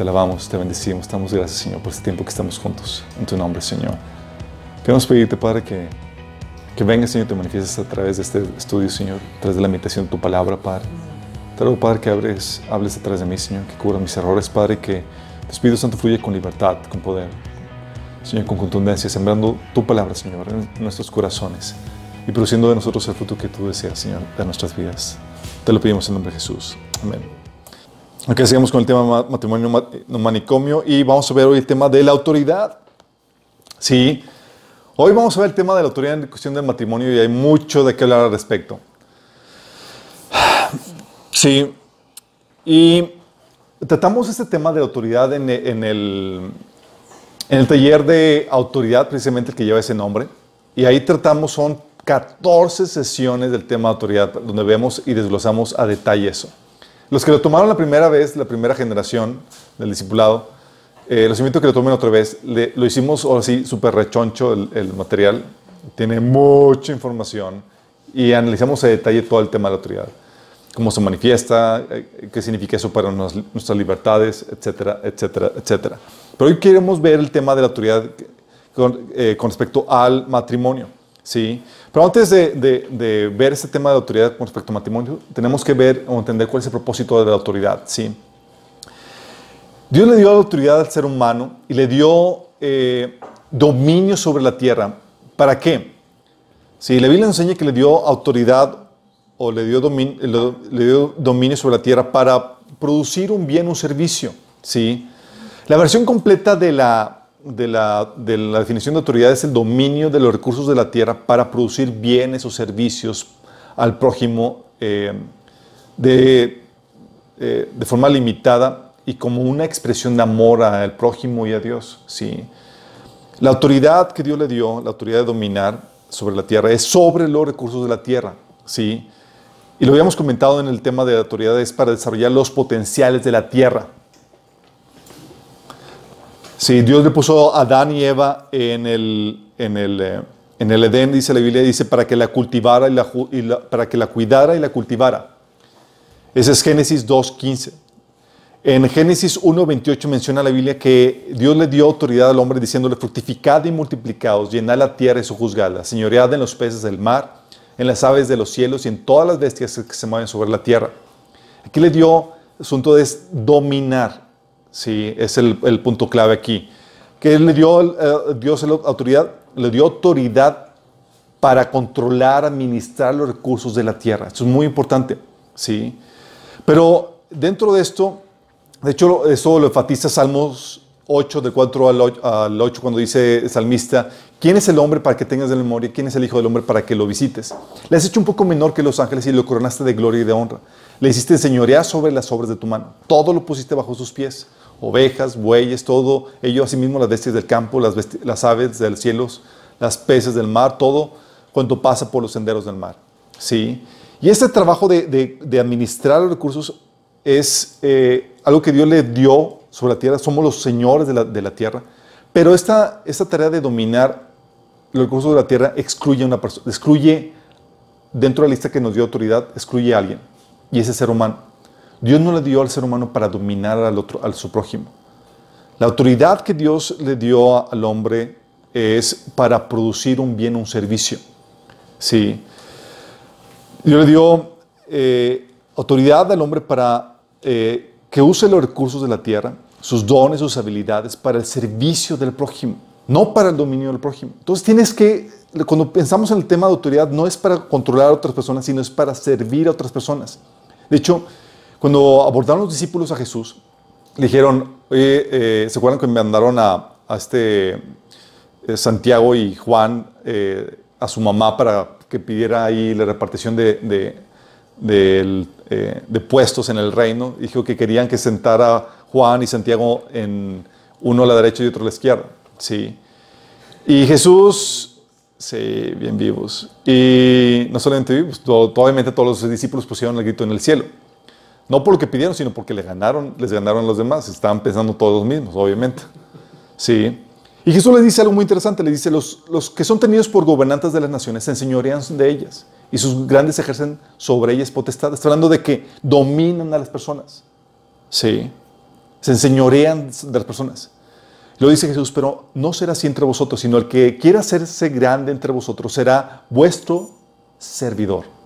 Te alabamos, te bendecimos, damos gracias, Señor, por este tiempo que estamos juntos. En tu nombre, Señor. Queremos pedirte, Padre, que, que vengas, Señor, te manifiestes a través de este estudio, Señor, a través de la meditación de tu palabra, Padre. Te ruego, Padre, que hables, hables a través de mí, Señor, que cubra mis errores, Padre, que tu Espíritu Santo fluya con libertad, con poder, Señor, con contundencia, sembrando tu palabra, Señor, en nuestros corazones y produciendo de nosotros el fruto que tú deseas, Señor, de nuestras vidas. Te lo pedimos en nombre de Jesús. Amén. Ok, sigamos con el tema matrimonio manicomio y vamos a ver hoy el tema de la autoridad. Sí, hoy vamos a ver el tema de la autoridad en cuestión del matrimonio y hay mucho de qué hablar al respecto. Sí, y tratamos este tema de autoridad en, en, el, en el taller de autoridad, precisamente el que lleva ese nombre, y ahí tratamos, son 14 sesiones del tema de autoridad, donde vemos y desglosamos a detalle eso. Los que lo tomaron la primera vez, la primera generación del discipulado, eh, los invito a que lo tomen otra vez. lo hicimos ahora sí súper rechoncho el, material. Tiene mucha información y analizamos a detalle todo el tema de la autoridad. Cómo se manifiesta, eh, qué significa eso para nuestras libertades, etcétera, etcétera, etcétera. Pero hoy queremos ver el tema de la autoridad con, eh, con respecto al matrimonio. ¿Sí? Pero antes de, ver este tema de autoridad con respecto al matrimonio, tenemos que ver o entender cuál es el propósito de la autoridad. ¿sí? Dios le dio la autoridad al ser humano y le dio eh, dominio sobre la tierra. ¿Para qué? Si la Biblia enseña que le dio autoridad o le dio, dominio, le dio dominio sobre la tierra para producir un bien, un servicio. ¿sí? La versión completa de la de la, definición de autoridad es el dominio de los recursos de la tierra para producir bienes o servicios al prójimo eh, de, eh, de, forma limitada y como una expresión de amor al prójimo y a Dios. ¿sí? La autoridad que Dios le dio, la autoridad de dominar sobre la tierra, es sobre los recursos de la tierra. ¿sí? Y lo habíamos comentado en el tema de la autoridad, es para desarrollar los potenciales de la tierra. Sí, Dios le puso a Adán y Eva en el, en el, eh, en el Edén, dice la Biblia, dice, para que la cultivara y la, para que la cuidara y la cultivara. Ese es Génesis 2.15. En Génesis 1.28 menciona la Biblia que Dios le dio autoridad al hombre diciéndole, fructificad y multiplicaos, llenad la tierra y sojuzgadla, señoread en los peces del mar, en las aves de los cielos y en todas las bestias que se mueven sobre la tierra. Aquí le dio, asunto es dominar. Sí, es el, punto clave aquí. Que le dio eh, Dios la autoridad, le dio autoridad para controlar, administrar los recursos de la tierra. Esto es muy importante, ¿sí? Pero dentro de esto, de hecho, eso lo enfatiza Salmos 8, del 4 al 8, cuando dice el salmista, ¿quién es el hombre para que tengas de memoria? ¿Quién es el hijo del hombre para que lo visites? Le has hecho un poco menor que los ángeles y lo coronaste de gloria y de honra. Le hiciste señorear sobre las obras de tu mano. Todo lo pusiste bajo sus pies ovejas, bueyes, todo, ello asimismo las bestias del campo, las, las aves del cielo, las peces del mar, todo cuanto pasa por los senderos del mar. ¿sí? Y este trabajo de, administrar los recursos es eh, algo que Dios le dio sobre la tierra, somos los señores de la, tierra, pero esta, tarea de dominar los recursos de la tierra excluye a una persona, excluye, dentro de la lista que nos dio autoridad, excluye a alguien, y ese ser humano. Dios no le dio al ser humano para dominar al otro, al su prójimo. La autoridad que Dios le dio al hombre es para producir un bien, un servicio. Sí. Dios le dio eh, autoridad al hombre para eh, que use los recursos de la tierra, sus dones, sus habilidades, para el servicio del prójimo, no para el dominio del prójimo. Entonces tienes que, cuando pensamos en el tema de autoridad, no es para controlar a otras personas, sino es para servir a otras personas. De hecho, cuando abordaron los discípulos a Jesús, le dijeron, oye, eh, ¿se acuerdan que me mandaron a, este eh, Santiago y Juan eh, a su mamá para que pidiera ahí la repartición de, de, puestos en el reino? Dijo que querían que sentara Juan y Santiago en uno a la derecha y otro a la izquierda. Sí. Y Jesús, sí, bien vivos. Y no solamente vivos, obviamente todos los discípulos pusieron el grito en el cielo. No por lo que pidieron, sino porque le ganaron, les ganaron los demás. Estaban pensando todos mismos, obviamente. Sí. Y Jesús les dice algo muy interesante. Le dice, los, los que son tenidos por gobernantes de las naciones se enseñorean de ellas. Y sus grandes ejercen sobre ellas potestad. Está hablando de que dominan a las personas. Sí. se enseñorean de las personas. Lo dice Jesús, pero no será así entre vosotros, sino el que quiera hacerse grande entre vosotros será vuestro servidor.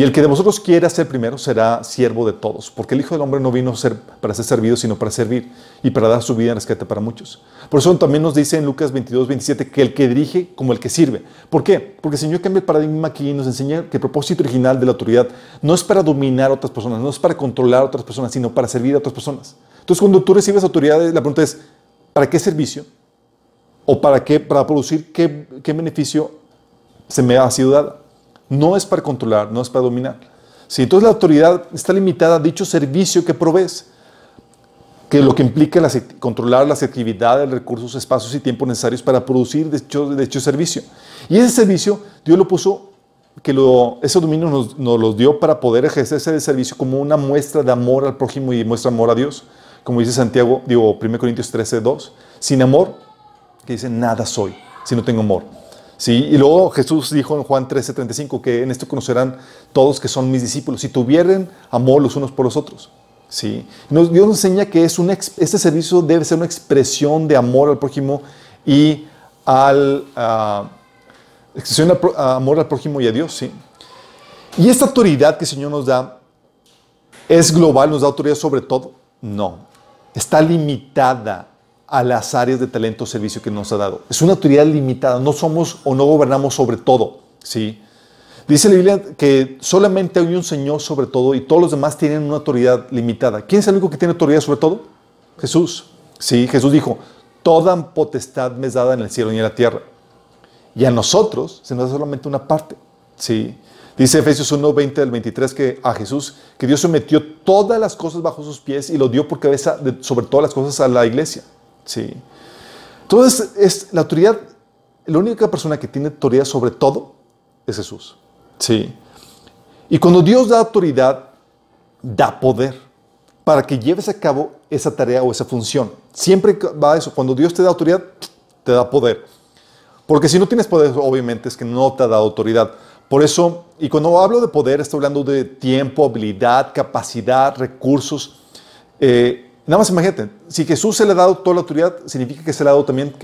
Y el que de vosotros quiera ser primero será siervo de todos, porque el Hijo del Hombre no vino ser, para ser servido, sino para servir y para dar su vida en rescate para muchos. Por eso también nos dice en Lucas 22, 27 que el que dirige como el que sirve. ¿Por qué? Porque el Señor cambia el paradigma aquí y nos enseña que el propósito original de la autoridad no es para dominar a otras personas, no es para controlar a otras personas, sino para servir a otras personas. Entonces, cuando tú recibes autoridad, la pregunta es, ¿para qué servicio? ¿O para qué? Para producir qué, qué beneficio se me ha sido dada no es para controlar, no es para dominar. Si entonces la autoridad está limitada a dicho servicio que provees, que lo que implica controlar las actividades, recursos, espacios y tiempo necesarios para producir dicho, servicio. Y ese servicio Dios lo puso, que ese dominio nos, nos lo dio para poder ejercer ese servicio como una muestra de amor al prójimo y muestra amor a Dios. Como dice Santiago, digo 1 Corintios 13, 2, sin amor, que dice, nada soy, si no tengo amor. ¿Sí? Y luego Jesús dijo en Juan 13:35 que en esto conocerán todos que son mis discípulos, si tuvieran amor los unos por los otros. ¿Sí? Dios nos enseña que es un, este servicio debe ser una expresión de amor al prójimo y al, expresión de amor al prójimo y a Dios. ¿sí? Y esta autoridad que el Señor nos da, ¿es global? ¿Nos da autoridad sobre todo? No. Está limitada a las áreas de talento o servicio que nos ha dado. Es una autoridad limitada, no somos o no gobernamos sobre todo, ¿sí? Dice la Biblia que solamente hay un Señor sobre todo y todos los demás tienen una autoridad limitada. ¿Quién es el único que tiene autoridad sobre todo? Jesús. Sí, Jesús dijo, toda potestad me es dada en el cielo y en la tierra. Y a nosotros se nos da solamente una parte. Sí. Dice Efesios 1, 20 al 23 que a Jesús, que Dios sometió todas las cosas bajo sus pies y lo dio por cabeza sobre todas las cosas a la iglesia. Sí. Entonces, es la autoridad, la única persona que tiene autoridad sobre todo es Jesús. Sí. Y cuando Dios da autoridad, da poder para que lleves a cabo esa tarea o esa función. Siempre va eso. Cuando Dios te da autoridad, te da poder. Porque si no tienes poder, obviamente es que no te ha dado autoridad. Por eso, y cuando hablo de poder, estoy hablando de tiempo, habilidad, capacidad, recursos. Eh, Nada más imagínate, si Jesús se le ha dado toda la autoridad, significa que se le ha dado también.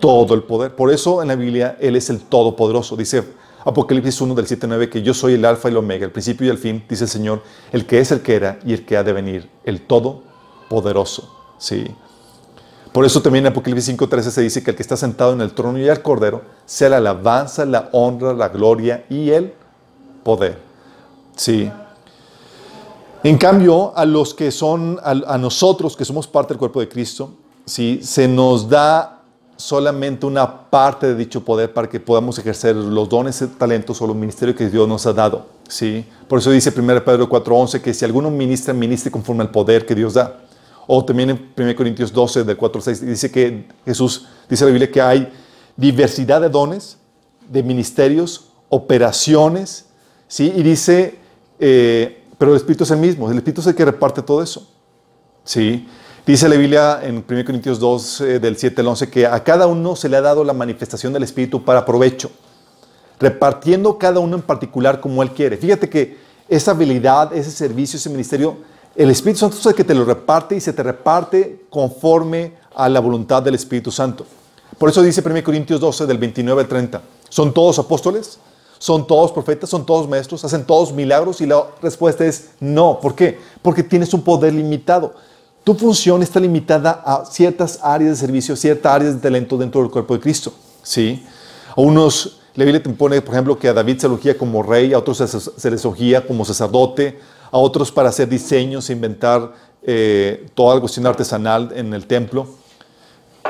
Todo el poder. Por eso en la Biblia Él es el Todopoderoso. Dice Apocalipsis 1 del 7 9 que yo soy el Alfa y el Omega, el principio y el fin, dice el Señor, el que es el que era y el que ha de venir, el Todopoderoso. Sí. Por eso también en Apocalipsis 5.13 se dice que el que está sentado en el trono y el cordero sea la alabanza, la honra, la gloria y el poder. Sí. En cambio, a los que son, a, nosotros que somos parte del cuerpo de Cristo, ¿sí? se nos da solamente una parte de dicho poder para que podamos ejercer los dones, talentos o los ministerios que Dios nos ha dado. ¿sí? Por eso dice 1 Pedro 4.11 que si alguno ministra, ministre conforme al poder que Dios da. O también en 1 Corintios 12 del 4.6 dice que Jesús, dice la Biblia que hay diversidad de dones, de ministerios, operaciones, ¿sí? y dice... Eh, pero el Espíritu es el mismo, el Espíritu es el que reparte todo eso. ¿Sí? Dice la Biblia en 1 Corintios 2, eh, del 7 al 11, que a cada uno se le ha dado la manifestación del Espíritu para provecho, repartiendo cada uno en particular como Él quiere. Fíjate que esa habilidad, ese servicio, ese ministerio, el Espíritu Santo es el que te lo reparte y se te reparte conforme a la voluntad del Espíritu Santo. Por eso dice 1 Corintios 12, del 29 al 30, ¿son todos apóstoles? ¿Son todos profetas? ¿Son todos maestros? ¿Hacen todos milagros? Y la respuesta es no. ¿Por qué? Porque tienes un poder limitado. Tu función está limitada a ciertas áreas de servicio, ciertas áreas de talento dentro del cuerpo de Cristo. ¿sí? A unos, la Biblia te pone, por ejemplo, que a David se elogía como rey, a otros se, les elogía como sacerdote, a otros para hacer diseños, inventar eh, toda la cuestión artesanal en el templo,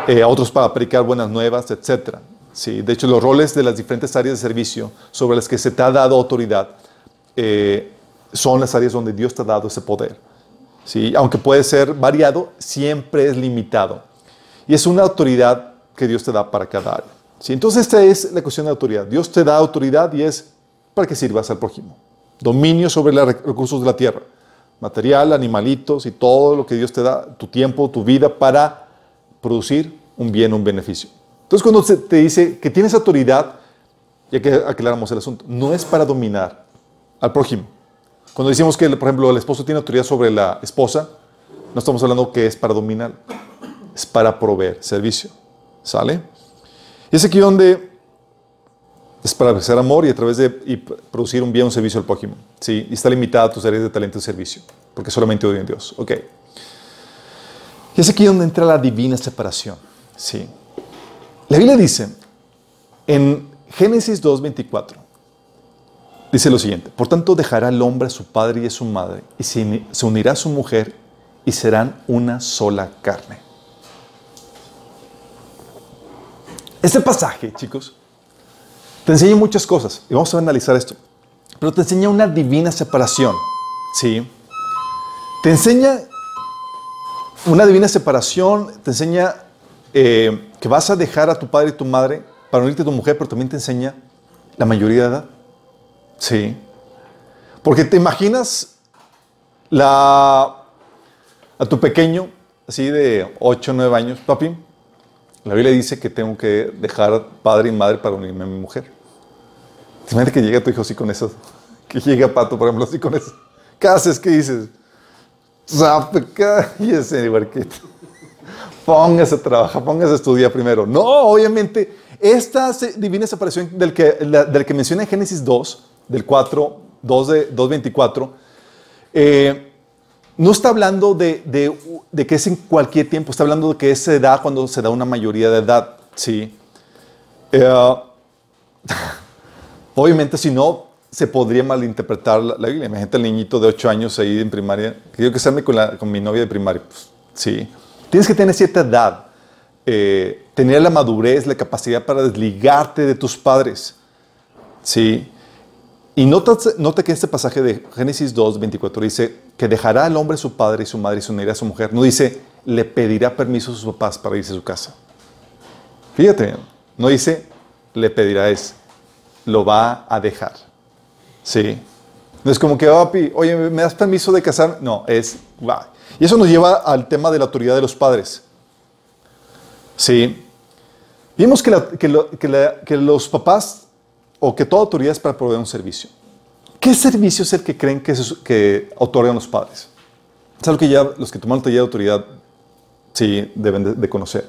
eh, a otros para predicar buenas nuevas, etc. Sí, de hecho, los roles de las diferentes áreas de servicio sobre las que se te ha dado autoridad eh, son las áreas donde Dios te ha dado ese poder. ¿sí? Aunque puede ser variado, siempre es limitado. Y es una autoridad que Dios te da para cada área. ¿sí? Entonces, esta es la cuestión de autoridad. Dios te da autoridad y es para que sirvas al prójimo. Dominio sobre los recursos de la tierra. Material, animalitos y todo lo que Dios te da, tu tiempo, tu vida, para producir un bien, un beneficio. Entonces, cuando se te dice que tienes autoridad, ya que aclaramos el asunto, no es para dominar al prójimo. Cuando decimos que, por ejemplo, el esposo tiene autoridad sobre la esposa, No estamos hablando que es para dominar, es para proveer servicio. ¿Sale? Y es aquí donde es para hacer amor y a través de producir un bien, un servicio al prójimo. ¿sí? Y está limitada a tus áreas de talento y servicio, porque solamente odio en Dios. Ok. Y es aquí donde entra la divina separación. ¿sí? La Biblia dice en Génesis 2.24, dice lo siguiente, por tanto dejará el hombre a su padre y a su madre, y se unirá a su mujer, y serán una sola carne. Este pasaje, chicos, te enseña muchas cosas, y vamos a analizar esto, pero te enseña una divina separación, ¿sí? Te enseña una divina separación, te enseña eh, que vas a dejar a tu padre y tu madre para unirte a tu mujer, pero también te enseña la mayoría de edad. Sí. Porque te imaginas la, a tu pequeño, así de 8 o 9 años, papi, la Biblia dice que tengo que dejar padre y madre para unirme a mi mujer. Imagínate que llega tu hijo así con eso. Que llega Pato, por ejemplo, así con eso. ¿Qué haces? ¿Qué dices? Cállese, barquito. Póngase a trabajar, póngase a estudiar primero. No, obviamente, esta divina separación del que, del que menciona en Génesis 2, del 4, 2 de 2.24, eh, no está hablando de, de, que es en cualquier tiempo, está hablando de que se da cuando se da una mayoría de edad. ¿sí? Eh, obviamente, si no, se podría malinterpretar la, Biblia. Imagínate al niñito de 8 años ahí en primaria, que salme con, con mi novia de primaria. Pues, sí. Tienes que tener cierta edad, eh, tener la madurez, la capacidad para desligarte de tus padres. ¿Sí? Y nota, nota que este pasaje de Génesis 2, 24 dice que dejará al hombre su padre y su madre y se unirá a su mujer. No dice, le pedirá permiso a sus papás para irse a su casa. Fíjate, no dice, le pedirá, es, lo va a dejar. ¿Sí? No es como que, papi, oye, ¿me das permiso de casar? No, es, va. Y eso nos lleva al tema de la autoridad de los padres. Sí. Vimos que, los papás o que toda autoridad es para proveer un servicio. ¿Qué servicio es el que creen que, que otorgan los padres? Es algo que ya los que toman el taller de autoridad sí deben de, conocer.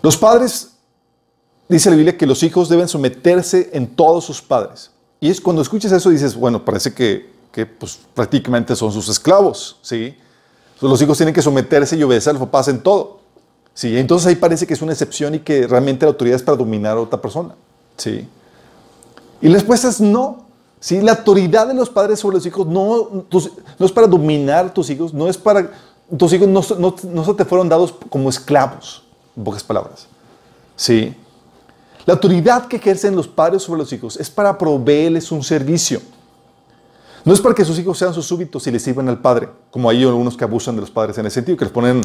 Los padres, dice la Biblia, que los hijos deben someterse en todos sus padres. Y es cuando escuchas eso dices, bueno, parece que, que pues, prácticamente son sus esclavos, ¿sí? Los hijos tienen que someterse y obedecer a los papás en todo. ¿sí? Entonces ahí parece que es una excepción y que realmente la autoridad es para dominar a otra persona. ¿sí? Y la respuesta es no. ¿sí? La autoridad de los padres sobre los hijos no, no es para dominar a tus hijos, no es para... Tus hijos no, no, no se te fueron dados como esclavos, en pocas palabras. ¿sí? La autoridad que ejercen los padres sobre los hijos es para proveerles un servicio. No es para que sus hijos sean sus súbitos y les sirvan al padre, como hay algunos que abusan de los padres en ese sentido, que les ponen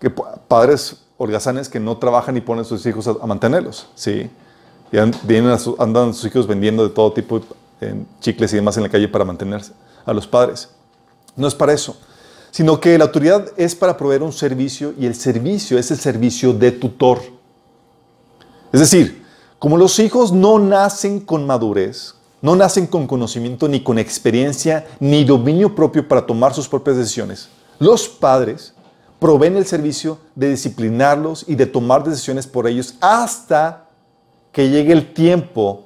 que padres holgazanes que no trabajan y ponen a sus hijos a, mantenerlos, ¿sí? Y vienen andan sus hijos vendiendo de todo tipo de chicles y demás en la calle para mantenerse a los padres. No es para eso, sino que la autoridad es para proveer un servicio y el servicio es el servicio de tutor. Es decir, como los hijos no nacen con madurez, no nacen con conocimiento ni con experiencia ni dominio propio para tomar sus propias decisiones. Los padres proveen el servicio de disciplinarlos y de tomar decisiones por ellos hasta que llegue el tiempo,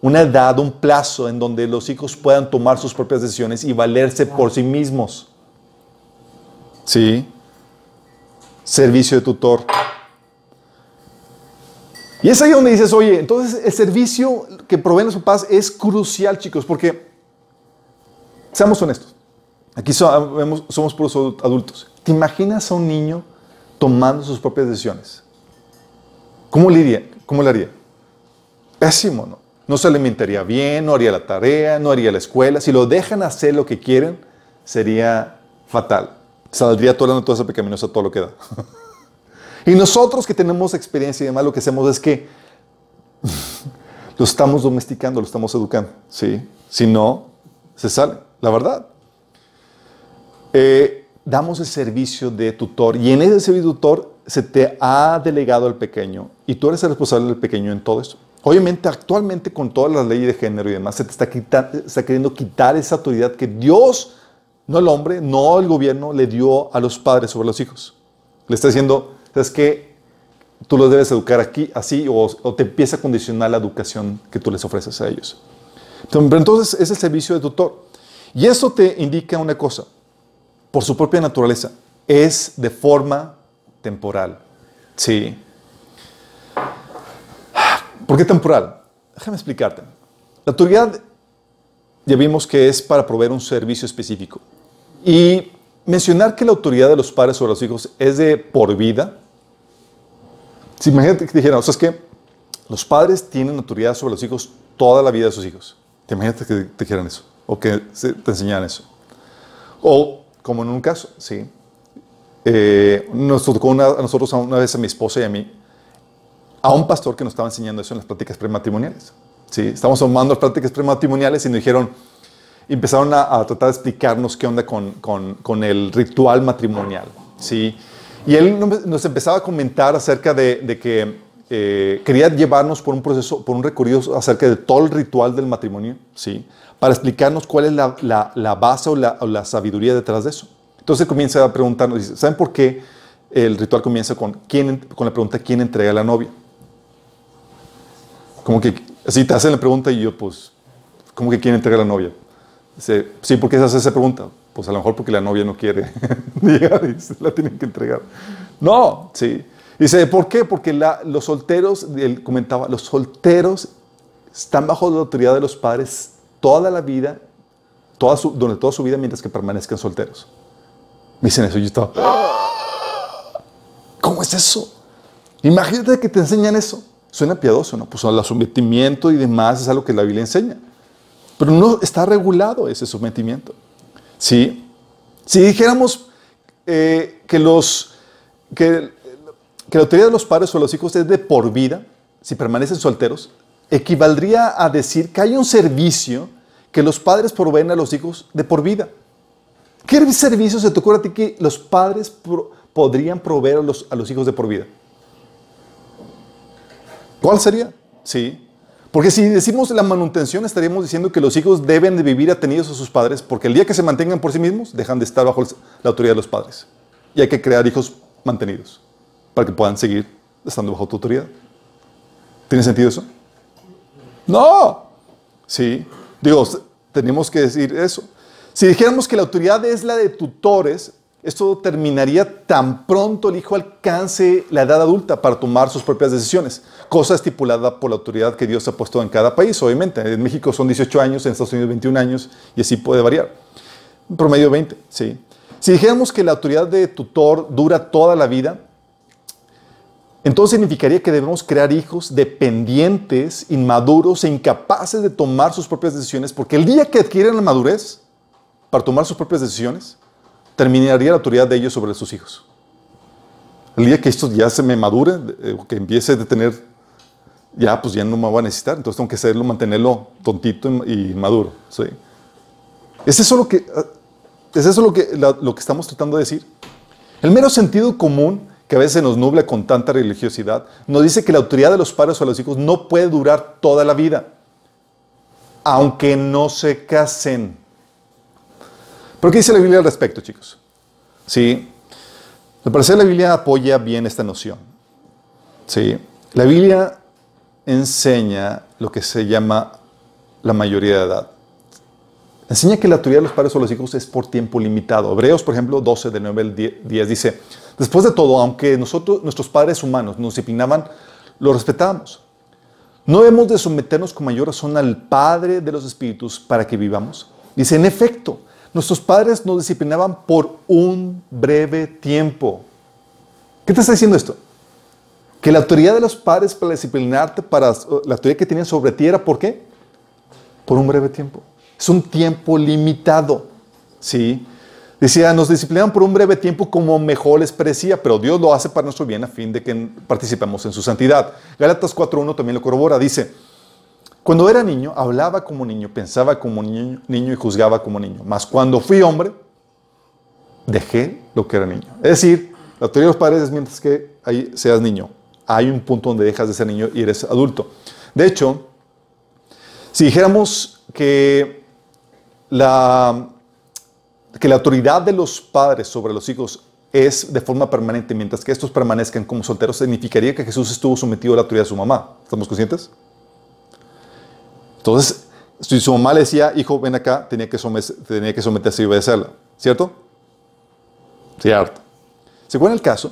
una edad, un plazo en donde los hijos puedan tomar sus propias decisiones y valerse por sí mismos. ¿Sí? Servicio de tutor. Y es ahí donde dices, oye, entonces el servicio que proveen los papás es crucial, chicos, porque, seamos honestos, aquí somos, puros adultos. ¿Te imaginas a un niño tomando sus propias decisiones? ¿Cómo le haría? ¿Cómo le haría? Pésimo, ¿no? No se alimentaría bien, no haría la tarea, no haría la escuela. Si lo dejan hacer lo que quieren, sería fatal. Saldría toda toda esa pecaminosa todo lo que da. Y nosotros que tenemos experiencia y demás, lo que hacemos es que lo estamos domesticando, lo estamos educando. ¿sí? Si no, se sale, la verdad. Eh, damos el servicio de tutor y en ese servicio de tutor se te ha delegado al pequeño y tú eres el responsable del pequeño en todo esto. Obviamente, actualmente con todas las leyes de género y demás, se te está, está queriendo quitar esa autoridad que Dios no el hombre, no el gobierno, le dio a los padres sobre los hijos. Le está diciendo, es que tú los debes educar aquí, así, o, o, te empieza a condicionar la educación que tú les ofreces a ellos. Pero entonces es el servicio de tutor. Y eso te indica una cosa, por su propia naturaleza, es de forma temporal. Sí. ¿Por qué temporal? Déjame explicarte. La autoridad ya vimos que es para proveer un servicio específico. Y mencionar que la autoridad de los padres sobre los hijos es de por vida. Si imagínate que te dijeran, o sea, es que los padres tienen autoridad sobre los hijos toda la vida de sus hijos. Te imaginas que te dijeran eso, o que te enseñaran eso. O, como en un caso, sí. Eh, nos tocó una, a nosotros una vez a mi esposa y a mí, a un pastor que nos estaba enseñando eso en las prácticas prematrimoniales. Sí, estamos tomando las prácticas prematrimoniales y nos dijeron, empezaron a, a, tratar de explicarnos qué onda con, con, con, el ritual matrimonial. ¿sí? Y él nos empezaba a comentar acerca de, que eh, quería llevarnos por un proceso, por un recorrido acerca de todo el ritual del matrimonio, ¿sí? para explicarnos cuál es la, base o la, sabiduría detrás de eso. Entonces comienza a preguntarnos, ¿saben por qué el ritual comienza con, quién, con la pregunta quién entrega la novia? Como que así te hacen la pregunta y yo, pues, ¿cómo que quién entrega la novia? Dice, sí, ¿por qué se hace esa pregunta? Pues a lo mejor porque la novia no quiere llegar y se la tienen que entregar. No, sí. Dice, ¿por qué? Porque la, los solteros, él comentaba, los solteros están bajo la autoridad de los padres toda la vida, toda su, durante toda su vida mientras que permanezcan solteros. Me dicen eso yo estaba, ¿cómo es eso? Imagínate que te enseñan eso. Suena piadoso, ¿no? Pues el sometimiento y demás es algo que la Biblia enseña. Pero no está regulado ese sometimiento. ¿Sí? Si dijéramos eh, que, los, que, la autoridad de los padres sobre los hijos es de por vida, si permanecen solteros, equivaldría a decir que hay un servicio que los padres proveen a los hijos de por vida. ¿Qué servicio se te ocurre a ti que los padres podrían proveer a los, a los hijos de por vida? ¿Cuál sería? Sí. Porque si decimos la manutención, estaríamos diciendo que los hijos deben de vivir atenidos a sus padres, porque el día que se mantengan por sí mismos, dejan de estar bajo la autoridad de los padres. Y hay que crear hijos mantenidos, para que puedan seguir estando bajo tu autoridad. ¿Tiene sentido eso? No. Sí. Digo, tenemos que decir eso. Si dijéramos que la autoridad es la de tutores, esto terminaría tan pronto el hijo alcance la edad adulta para tomar sus propias decisiones, cosa estipulada por la autoridad que Dios ha puesto en cada país, obviamente. En México son 18 años, en Estados Unidos 21 años, y así puede variar. Promedio 20, sí. Si dijéramos que la autoridad de tutor dura toda la vida, entonces significaría que debemos crear hijos dependientes, inmaduros e incapaces de tomar sus propias decisiones, porque el día que adquieren la madurez para tomar sus propias decisiones, terminaría la autoridad de ellos sobre sus hijos. El día que esto ya se me madure, eh, que empiece a tener, ya pues ya no me va a necesitar, entonces tengo que hacerlo, mantenerlo tontito y maduro. ¿sí? ¿Es eso lo que, ah, es eso lo que, lo que estamos tratando de decir? El mero sentido común que a veces nos nubla con tanta religiosidad, nos dice que la autoridad de los padres o los hijos no puede durar toda la vida, aunque no se casen. ¿Pero qué dice la Biblia al respecto, chicos? Sí, al parecer la Biblia apoya bien esta noción. Sí, la Biblia enseña lo que se llama la mayoría de edad. Enseña que la autoridad de los padres o los hijos es por tiempo limitado. Hebreos, por ejemplo, 12, del 9 al 10 dice, después de todo, aunque nosotros, nuestros padres humanos nos disciplinaban, lo respetábamos. ¿No debemos de someternos con mayor razón al Padre de los Espíritus para que vivamos? Dice, en efecto, Nuestros padres nos disciplinaban por un breve tiempo. ¿Qué te está diciendo esto? Que la autoridad de los padres para disciplinarte, para la autoridad que tenían sobre ti era ¿por qué? Por un breve tiempo. Es un tiempo limitado. ¿Sí? Decía, nos disciplinaban por un breve tiempo como mejor les parecía, pero Dios lo hace para nuestro bien a fin de que participemos en su santidad. Gálatas 4.1 también lo corrobora. Dice, cuando era niño, hablaba como niño, pensaba como niño, niño y juzgaba como niño. Mas cuando fui hombre, dejé lo que era niño. Es decir, la teoría de los padres es mientras que ahí seas niño. Hay un punto donde dejas de ser niño y eres adulto. De hecho, si dijéramos que la, que la autoridad de los padres sobre los hijos es de forma permanente, mientras que estos permanezcan como solteros, significaría que Jesús estuvo sometido a la autoridad de su mamá. ¿Estamos conscientes? Entonces, si su mamá le decía, hijo, ven acá, tenía que, tenía que someterse y obedecerla. ¿Cierto? Cierto. Según el caso,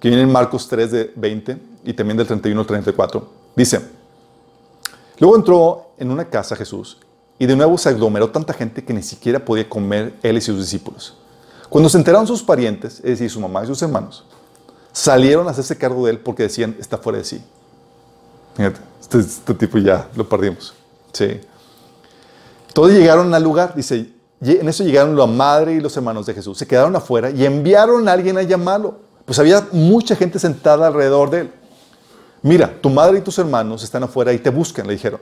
que viene en Marcos 3 de 20 y también del 31 al 34, dice, luego entró en una casa Jesús y de nuevo se aglomeró tanta gente que ni siquiera podía comer él y sus discípulos. Cuando se enteraron sus parientes, es decir, su mamá y sus hermanos, salieron a hacerse cargo de él porque decían, está fuera de sí. Fíjate, este, este tipo ya lo perdimos. Sí. Todos llegaron al lugar, dice, en eso llegaron la madre y los hermanos de Jesús. Se quedaron afuera y enviaron a alguien a llamarlo. Pues había mucha gente sentada alrededor de él. Mira, tu madre y tus hermanos están afuera y te buscan, le dijeron.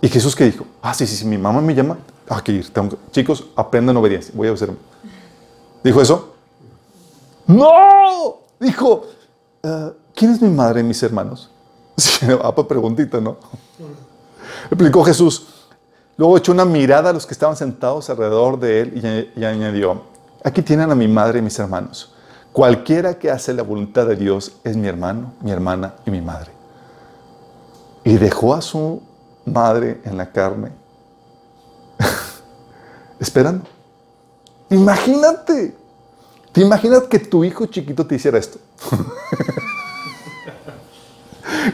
¿Y Jesús qué dijo? Ah, sí, sí, sí, mi mamá me llama. Ah, que ir. Chicos, aprendan obediencia. Voy a hacer. ¿Dijo eso? ¡No! Dijo, ah, ¿quién es mi madre y mis hermanos? Sí, pues preguntita, ¿no? Explicó Jesús. Luego echó una mirada a los que estaban sentados alrededor de él y, y añadió, aquí tienen a mi madre y mis hermanos. Cualquiera que hace la voluntad de Dios es mi hermano, mi hermana y mi madre. Y dejó a su madre en la carne, esperando. Imagínate, ¿te imaginas que tu hijo chiquito te hiciera esto?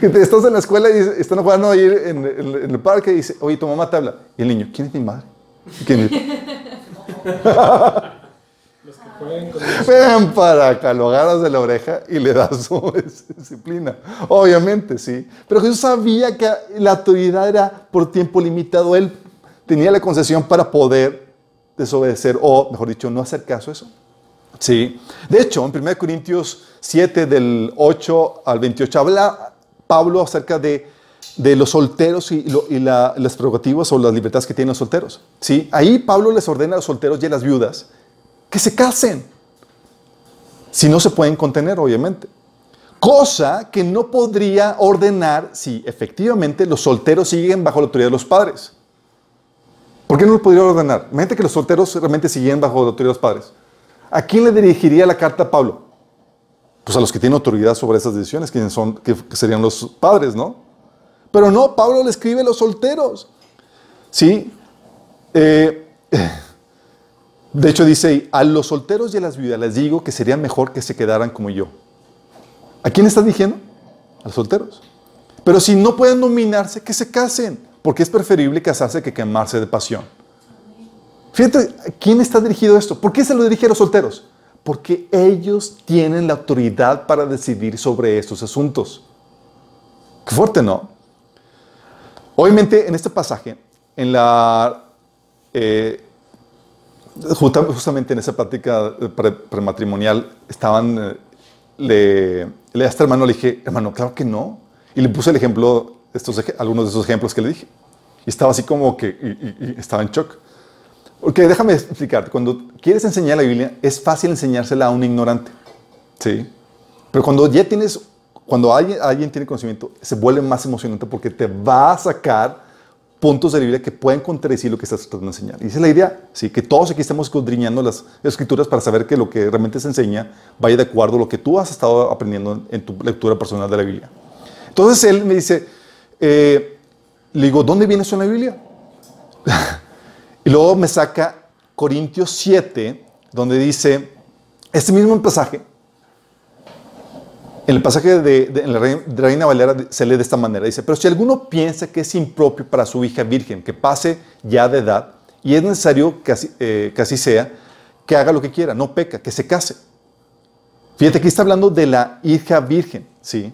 que te estás en la escuela y están jugando ahí en, el parque y dice, oye, tu mamá te habla. Y el niño, ¿quién es mi madre? ¿Quién es? Ven para acá, lo agarras de la oreja y le das su disciplina. Obviamente, sí. Pero Jesús sabía que la autoridad era por tiempo limitado. Él tenía la concesión para poder desobedecer o, mejor dicho, no hacer caso a eso. Sí. De hecho, en 1 Corintios 7, del 8 al 28, habla Pablo acerca de, de los solteros y, las prerrogativas o las libertades que tienen los solteros. ¿sí? Ahí Pablo les ordena a los solteros y a las viudas que se casen. Si no se pueden contener, obviamente. Cosa que no podría ordenar si efectivamente los solteros siguen bajo la autoridad de los padres. ¿Por qué no lo podría ordenar? Imagínate que los solteros realmente siguen bajo la autoridad de los padres. ¿A quién le dirigiría la carta a Pablo? Pues a los que tienen autoridad sobre esas decisiones, quienes son, que, serían los padres, ¿no? Pero no, Pablo le escribe a los solteros. ¿Sí? Eh, de hecho dice, a los solteros y a las viudas les digo que sería mejor que se quedaran como yo. ¿A quién está diciendo? A los solteros. Pero si no pueden dominarse, que se casen, porque es preferible casarse que quemarse de pasión. Fíjate, ¿a quién está dirigido esto? ¿Por qué se lo dirige a los solteros? Porque ellos tienen la autoridad para decidir sobre estos asuntos. Qué fuerte, ¿no? Obviamente, en este pasaje, en la eh, justamente en esa práctica prematrimonial estaban, eh, le, le, a este hermano le dije, hermano, claro que no. Y le puse el ejemplo, estos, algunos de esos ejemplos que le dije. Y estaba así como que, estaba en shock. Porque déjame explicarte, cuando quieres enseñar la Biblia, es fácil enseñársela a un ignorante. ¿Sí? Pero cuando ya tienes, cuando alguien tiene conocimiento, se vuelve más emocionante porque te va a sacar puntos de la Biblia que pueden contradecir lo que estás tratando de enseñar. Y esa es la idea, ¿sí? que todos aquí estamos escudriñando las escrituras para saber que lo que realmente se enseña vaya de acuerdo a lo que tú has estado aprendiendo en tu lectura personal de la Biblia. Entonces él me dice, eh, le digo, ¿dónde viene eso en la Biblia? y luego me saca Corintios 7, donde dice, este mismo pasaje, en el pasaje de, la Reina Valera se lee de esta manera. Dice, pero si alguno piensa que es impropio para su hija virgen, que pase ya de edad, y es necesario que así, eh, sea, que haga lo que quiera, no peca, que se case. Fíjate, aquí está hablando de la hija virgen, ¿sí?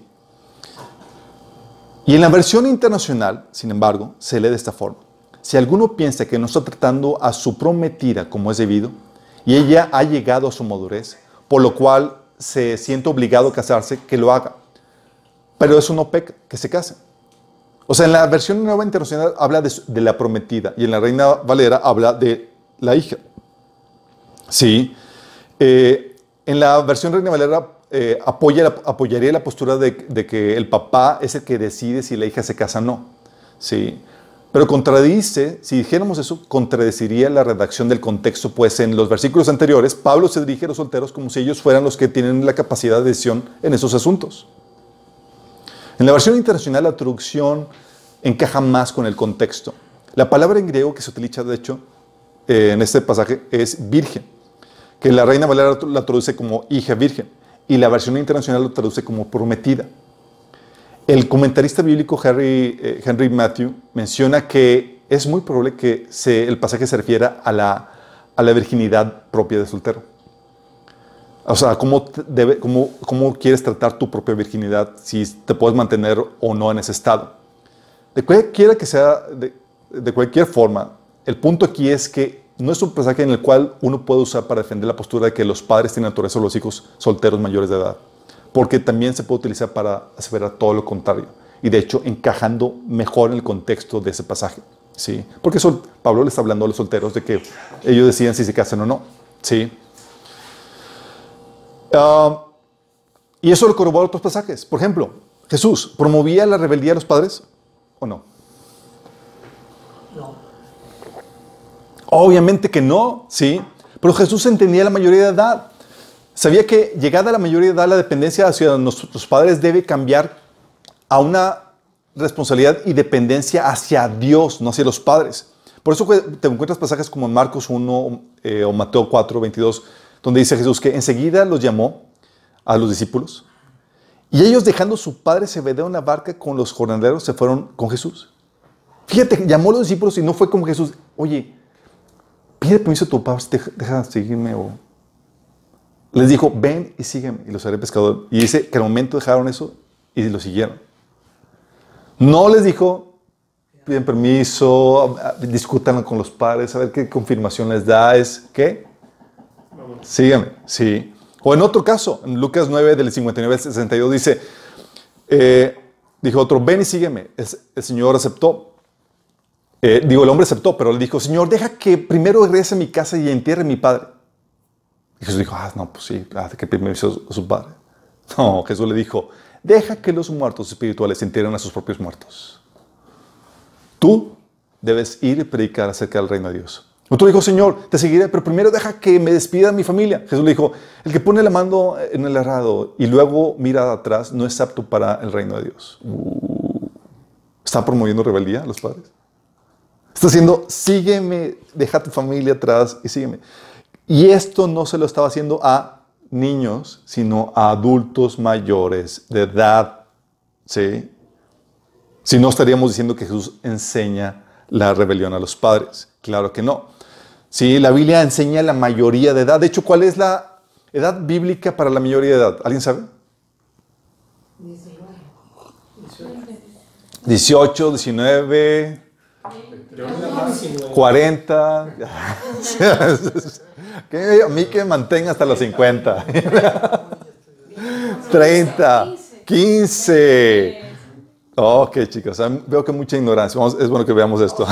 Y en la versión internacional, sin embargo, se lee de esta forma. Si alguno piensa que no está tratando a su prometida como es debido, y ella ha llegado a su madurez, por lo cual se siente obligado a casarse, que lo haga. Pero eso no peca, que se case. O sea, en la versión nueva internacional habla de, la prometida y en la Reina Valera habla de la hija. Sí. Eh, en la versión Reina Valera eh, apoya, apoyaría la postura de, que el papá es el que decide si la hija se casa o no. Sí. Pero contradice, si dijéramos eso, contradeciría la redacción del contexto, pues en los versículos anteriores Pablo se dirige a los solteros como si ellos fueran los que tienen la capacidad de decisión en esos asuntos. En la versión internacional la traducción encaja más con el contexto. La palabra en griego que se utiliza, de hecho, eh, en este pasaje es virgen, que la Reina Valera la traduce como hija virgen y la versión internacional lo traduce como prometida. El comentarista bíblico Henry, eh, Henry Matthew menciona que es muy probable que el pasaje se refiera a la, a la virginidad propia de soltero. O sea, ¿cómo, debe, cómo, cómo, quieres tratar tu propia virginidad si te puedes mantener o no en ese estado. De cualquiera que sea, de, de cualquier forma, el punto aquí es que no es un pasaje en el cual uno puede usar para defender la postura de que los padres tienen naturaleza los hijos solteros mayores de edad porque también se puede utilizar para aseverar todo lo contrario. Y de hecho, encajando mejor en el contexto de ese pasaje. ¿sí? Porque Pablo le está hablando a los solteros de que ellos deciden si se casan o no. ¿sí? Ah, y eso lo corrobora otros pasajes. Por ejemplo, Jesús, ¿promovía la rebeldía de los padres o no? No. Obviamente que no, ¿sí? Pero Jesús entendía la mayoría de edad. Sabía que llegada la mayoría de edad la dependencia hacia nuestros padres debe cambiar a una responsabilidad y dependencia hacia Dios, no hacia los padres. Por eso te encuentras pasajes como en Marcos 1 eh, o Mateo 4, 22, donde dice Jesús que enseguida los llamó a los discípulos y ellos dejando su padre se en la barca con los jornaleros se fueron con Jesús. Fíjate, llamó a los discípulos y no fue como Jesús, oye, pide permiso a tu papá, deja seguirme o les dijo, ven y sígueme, y los haré pescador. Y dice que al momento dejaron eso y lo siguieron. No les dijo, piden permiso, discutan con los padres, a ver qué confirmación les da. Es, ¿qué? Sígueme, sí. O en otro caso, en Lucas 9, del 59 al 62, dice, eh, dijo otro, ven y sígueme. El, Señor aceptó. Eh, digo, el hombre aceptó, pero le dijo, Señor, deja que primero regrese a mi casa y entierre a mi padre. Y Jesús dijo, ah, no, pues sí, ah, que permiso a su padre. No, Jesús le dijo, deja que los muertos espirituales entierren a sus propios muertos. Tú debes ir y predicar acerca del reino de Dios. Otro dijo, Señor, te seguiré, pero primero deja que me despida mi familia. Jesús le dijo, el que pone la mano en el arado y luego mira atrás no es apto para el reino de Dios. Uh, ¿Está promoviendo rebeldía a los padres? Está diciendo, sígueme, deja tu familia atrás y sígueme. Y esto no se lo estaba haciendo a niños, sino a adultos mayores de edad. ¿Sí? Si no estaríamos diciendo que Jesús enseña la rebelión a los padres. Claro que no. Sí, la Biblia enseña la mayoría de edad. De hecho, ¿cuál es la edad bíblica para la mayoría de edad? ¿Alguien sabe? 18, 19, 40. A mí que me mantenga hasta los 50. 30, 15. Ok, chicos, veo que mucha ignorancia. es bueno que veamos esto.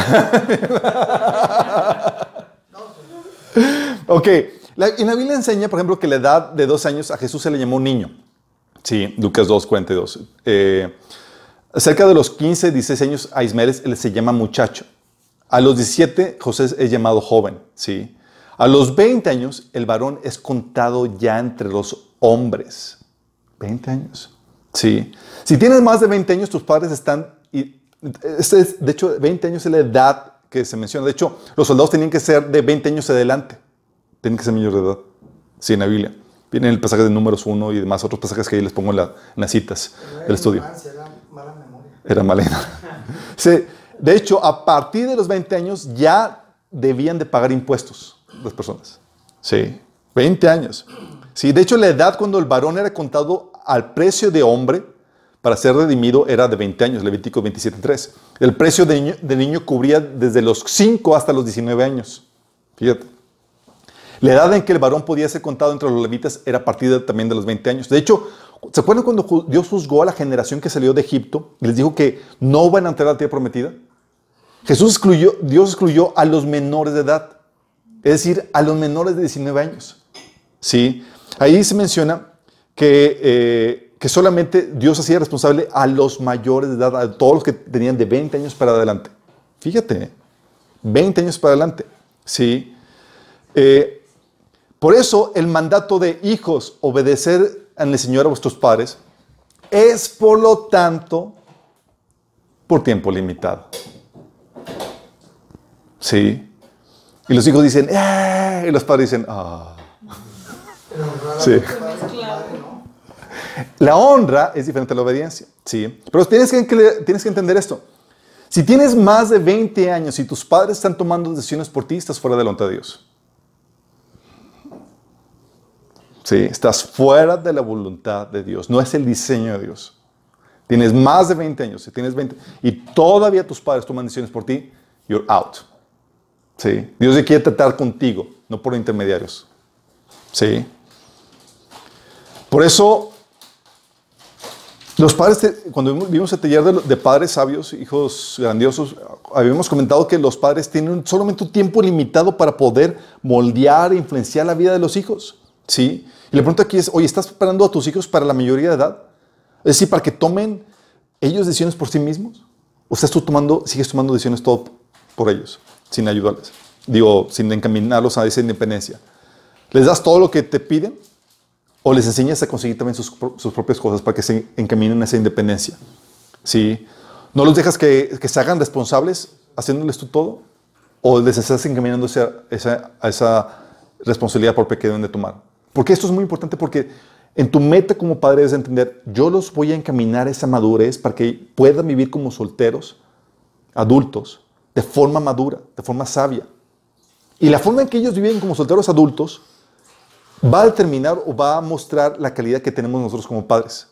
ok, en la Biblia enseña, por ejemplo, que la edad de dos años a Jesús se le llamó niño. Sí, Lucas 2, 42. Eh, cerca de los 15, 16 años a Ismael se llama muchacho. A los 17, José es llamado joven. Sí. A los 20 años, el varón es contado ya entre los hombres. 20 años. Sí. Si tienes más de 20 años, tus padres están... Y, este es, de hecho, 20 años es la edad que se menciona. De hecho, los soldados tenían que ser de 20 años adelante. Tienen que ser mayores de edad. Sí, en la Biblia. Viene el pasaje de números 1 y demás otros pasajes que ahí les pongo en, las citas del estudio. Era mala memoria. Era mala. sí, de hecho, a partir de los 20 años ya debían de pagar impuestos las personas. Sí, 20 años. Sí, de hecho la edad cuando el varón era contado al precio de hombre para ser redimido era de 20 años, Levítico 27.3. El precio de niño, de niño cubría desde los 5 hasta los 19 años. Fíjate. La edad en que el varón podía ser contado entre los levitas era a partir también de los 20 años. De hecho, ¿se acuerdan cuando Dios juzgó a la generación que salió de Egipto y les dijo que no van a entrar a la tierra prometida? Jesús excluyó, Dios excluyó a los menores de edad es decir, a los menores de 19 años. ¿Sí? Ahí se menciona que, eh, que solamente Dios hacía responsable a los mayores de edad, a todos los que tenían de 20 años para adelante. Fíjate, 20 años para adelante. Sí. Eh, por eso el mandato de hijos, obedecer al Señor a vuestros padres, es por lo tanto por tiempo limitado. Sí. Y los hijos dicen, ¡eh! Y los padres dicen, ¡ah! Sí. La honra es diferente a la obediencia. Sí. Pero tienes que, tienes que entender esto. Si tienes más de 20 años y tus padres están tomando decisiones por ti, estás fuera de la voluntad de Dios. Sí, estás fuera de la voluntad de Dios. No es el diseño de Dios. Tienes más de 20 años, si tienes 20 y todavía tus padres toman decisiones por ti, you're out. Sí. Dios quiere tratar contigo, no por intermediarios. Sí. Por eso los padres, cuando vimos el taller de, padres sabios, hijos grandiosos, habíamos comentado que los padres tienen solamente un tiempo limitado para poder moldear e influenciar la vida de los hijos. ¿Sí? Y la pregunta aquí es, oye, ¿estás preparando a tus hijos para la mayoría de edad? Es decir, para que tomen ellos decisiones por sí mismos. ¿O estás tú tomando, sigues tomando decisiones todo por ellos, sin ayudarles? Digo, sin encaminarlos a esa independencia. ¿Les das todo lo que te piden? o les enseñas a conseguir también sus, propias cosas para que se encaminen a esa independencia. ¿Sí? ¿No los dejas que, se hagan responsables haciéndoles tú todo? ¿O les estás encaminando esa, a esa responsabilidad por que deben de tomar? Porque esto es muy importante porque en tu meta como padre debes entender, yo los voy a encaminar a esa madurez para que puedan vivir como solteros, adultos, de forma madura, de forma sabia. Y la forma en que ellos viven como solteros adultos va a determinar o va a mostrar la calidad que tenemos nosotros como padres.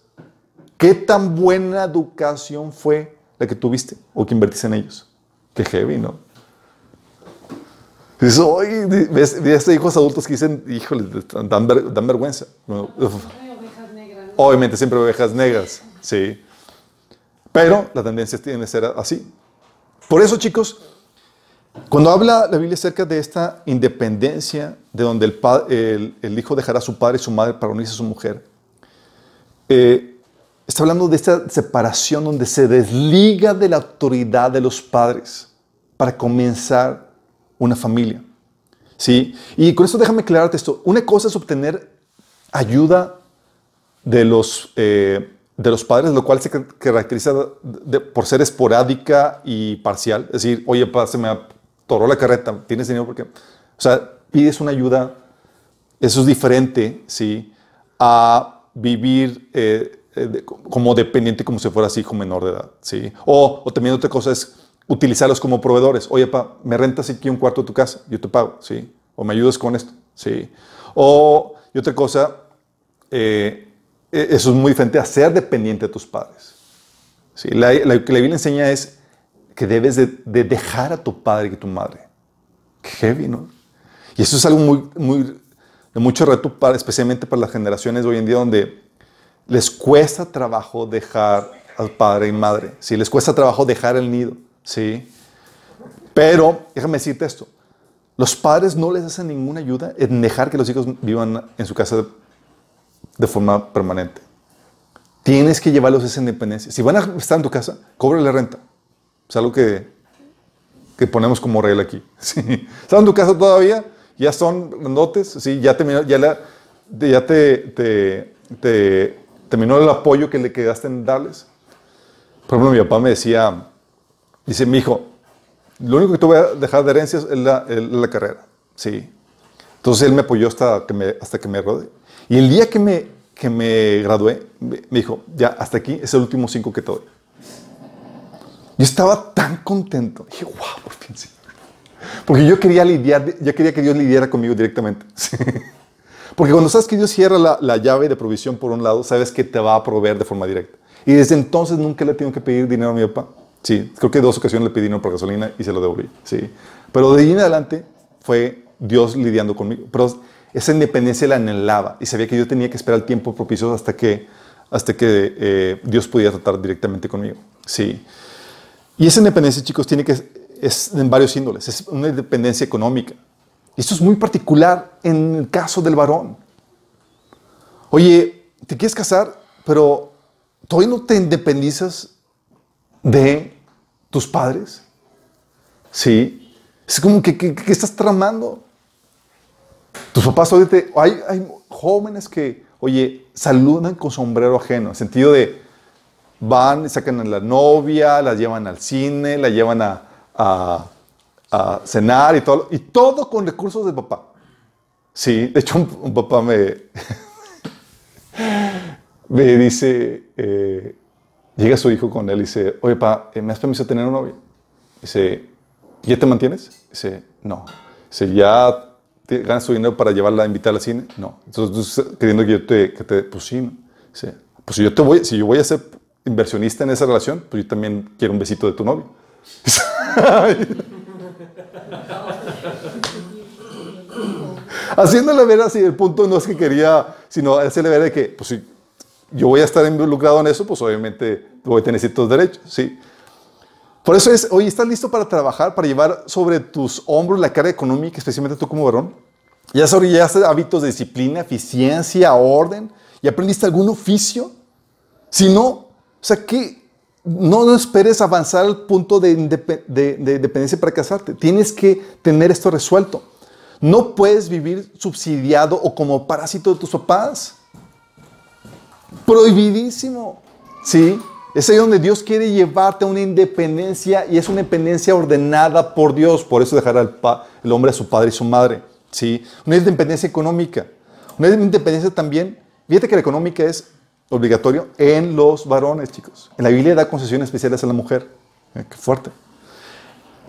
¿Qué tan buena educación fue la que tuviste o que invertiste en ellos? Qué heavy, ¿no? Dices, oye, ves, estos hijos adultos que dicen, híjole, dan, vergüenza. Obviamente siempre ovejas negras, sí. Pero la tendencia tiene que ser así. Por eso, chicos, cuando habla la Biblia acerca de esta independencia, de donde el, hijo dejará a su padre y su madre para unirse a su mujer, eh, está hablando de esta separación donde se desliga de la autoridad de los padres para comenzar una familia. ¿Sí? Y con esto déjame aclararte esto. Una cosa es obtener ayuda de los, eh, de los padres, lo cual se caracteriza por ser esporádica y parcial. Es decir, oye, pa, se me toró la carreta, tienes dinero porque, o sea, pides una ayuda, eso es diferente, ¿sí? A vivir eh, eh, como dependiente, como si fuera así, como menor de edad, ¿sí? O, o también otra cosa es utilizarlos como proveedores. Oye, pa, me rentas aquí un cuarto de tu casa, yo te pago, ¿sí? O me ayudas con esto, ¿sí? O, y otra cosa, eh, eso es muy diferente a ser dependiente de tus padres. ¿sí? La, que la Biblia enseña es que debes de, dejar a tu padre y a tu madre. Qué heavy, ¿no? Y eso es algo muy, muy, de mucho reto, especialmente para las generaciones hoy en día, donde les cuesta trabajo dejar al padre y madre, ¿sí? Les cuesta trabajo dejar el nido, ¿sí? Pero, déjame decirte esto, los padres no les hacen ninguna ayuda en dejar que los hijos vivan en su casa de, forma permanente. Tienes que llevarlos a esa independencia. Si van a estar en tu casa, la renta. Es algo que, que ponemos como regla aquí. Sí. ¿Están en tu casa todavía? ¿Ya son grandotes? Sí, ya, terminó, ya, la, ya te, te, te, terminó el apoyo que le quedaste en darles. Por ejemplo, mi papá me decía, dice, mi hijo, lo único que te voy a dejar de herencias es la, la carrera. Sí. Entonces él me apoyó hasta que me, hasta que me. Y el día que me, que me gradué, me dijo, ya, hasta aquí es el último cinco que te doy. Yo estaba tan contento. Dije, wow, por fin sí. Porque yo quería lidiar, yo quería que Dios lidiara conmigo directamente. Porque cuando sabes que Dios cierra la, la, llave de provisión por un lado, sabes que te va a proveer de forma directa. Y desde entonces nunca le tengo que pedir dinero a mi papá. Sí, creo que dos ocasiones le pedí dinero por gasolina y se lo devolví. Sí. Pero de ahí en adelante fue Dios lidiando conmigo. Pero esa independencia la anhelaba y sabía que yo tenía que esperar el tiempo propicio hasta que, hasta que eh, Dios pudiera tratar directamente conmigo. Sí. Y esa independencia, chicos, tiene que es en varios índoles. Es una independencia económica. Esto es muy particular en el caso del varón. Oye, te quieres casar, pero todavía no te independizas de tus padres. Sí. Es como que, ¿qué estás tramando? Tus papás, oye, hay, hay jóvenes que, oye, saludan con sombrero ajeno, en sentido de van, sacan a la novia, la llevan al cine, la llevan a, a, a cenar y todo, y todo con recursos del papá. Sí, de hecho un, papá me, me dice, eh, llega su hijo con él y dice, oye, papá, ¿me has permiso tener una novia? Dice, ¿ya te mantienes? Dice, no. Dice, ¿ya ganas tu dinero para llevarla a invitar al cine? No. Entonces, queriendo que yo te, que pues sí. Dice, pues si yo, te voy, si yo voy a ser inversionista en esa relación, pues yo también quiero un besito de tu novio. Haciéndole ver así, el punto no es que quería, sino hacerle ver de que, pues si yo voy a estar involucrado en eso, pues obviamente voy a tener ciertos derechos, ¿sí? Por eso es, oye, ¿estás listo para trabajar, para llevar sobre tus hombros la carga económica, especialmente tú como varón? ¿Ya desarrollaste hábitos de disciplina, eficiencia, orden? ¿Y aprendiste algún oficio? Si no, o sea, que no, esperes avanzar al punto de, de dependencia para casarte. Tienes que tener esto resuelto. No puedes vivir subsidiado o como parásito de tus papás. Prohibidísimo. ¿Sí? Es ahí donde Dios quiere llevarte a una independencia y es una independencia ordenada por Dios. Por eso dejará el, el hombre a su padre y su madre. ¿sí? Una independencia económica. Una independencia también, fíjate que la económica es obligatorio en los varones, chicos. En la Biblia da concesiones especiales a la mujer. Eh, qué fuerte.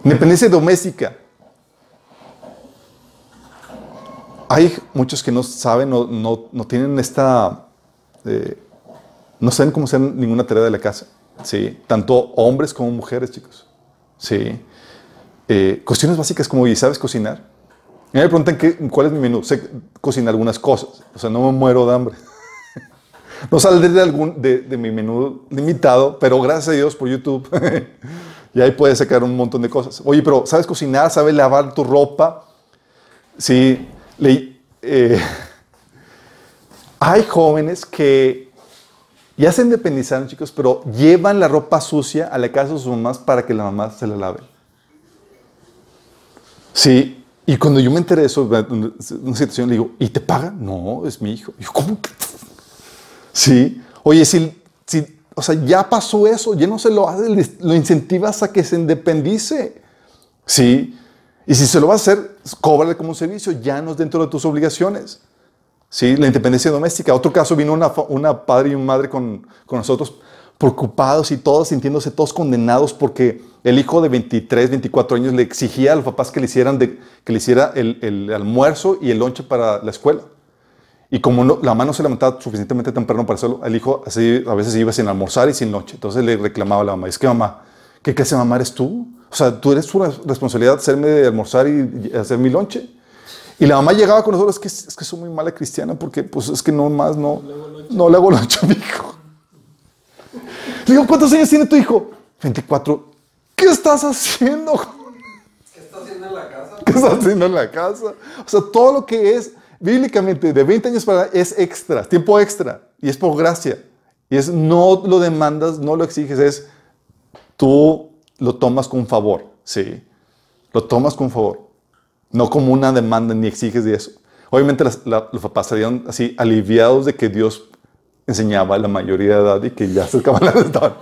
Independencia doméstica. Hay muchos que no saben, no, no, tienen esta... Eh, no saben cómo hacer ninguna tarea de la casa. ¿sí? Tanto hombres como mujeres, chicos. ¿sí? Eh, cuestiones básicas como, ¿y sabes cocinar? me preguntan qué, cuál es mi menú. Sé cocinar algunas cosas. O sea, no me muero de hambre. no saldré de, algún, de, mi menú limitado, pero gracias a Dios por YouTube. y ahí puedes sacar un montón de cosas. Oye, pero ¿sabes cocinar? ¿Sabes lavar tu ropa? Sí. Eh, hay jóvenes que ya se independizaron, chicos, pero llevan la ropa sucia a la casa de sus mamás para que la mamá se la lave. Sí, y cuando yo me enteré de eso, una situación, le digo, ¿y te paga? No, es mi hijo. Y yo, ¿cómo? Sí, oye, si, si, o sea, ya pasó eso, ya no se lo hace, lo incentivas a que se independice. Sí, y si se lo vas a hacer, cóbrale como un servicio, ya no es dentro de tus obligaciones. ¿Sí? La independencia doméstica. Otro caso vino una, una padre y una madre con, con, nosotros preocupados y todos sintiéndose todos condenados porque el hijo de 23, 24 años le exigía a los papás que le hicieran de, que le hiciera el, el, almuerzo y el lonche para la escuela. Y como no, la mamá no se levantaba suficientemente temprano para hacerlo, el hijo así, a veces iba sin almorzar y sin noche. Entonces le reclamaba a la mamá, es que mamá, ¿qué clase de mamá eres tú? O sea, tú eres tu responsabilidad hacerme almorzar y hacer mi lonche. Y la mamá llegaba con nosotros, es que, es que soy muy mala cristiana porque pues es que no más, no, no le hago lonche a mi hijo. Le digo, ¿cuántos años tiene tu hijo? 24. ¿Qué estás haciendo? ¿Qué estás haciendo en la casa? ¿Qué estás haciendo en la casa? O sea, todo lo que es bíblicamente de 20 años para es extra, tiempo extra. Y es por gracia. Y es no lo demandas, no lo exiges, es tú lo tomas con favor. Sí. Lo tomas con favor no como una demanda ni exiges de eso. Obviamente los papás salieron así aliviados de que Dios enseñaba a la mayoría de edad y que ya se acaban la. Entonces,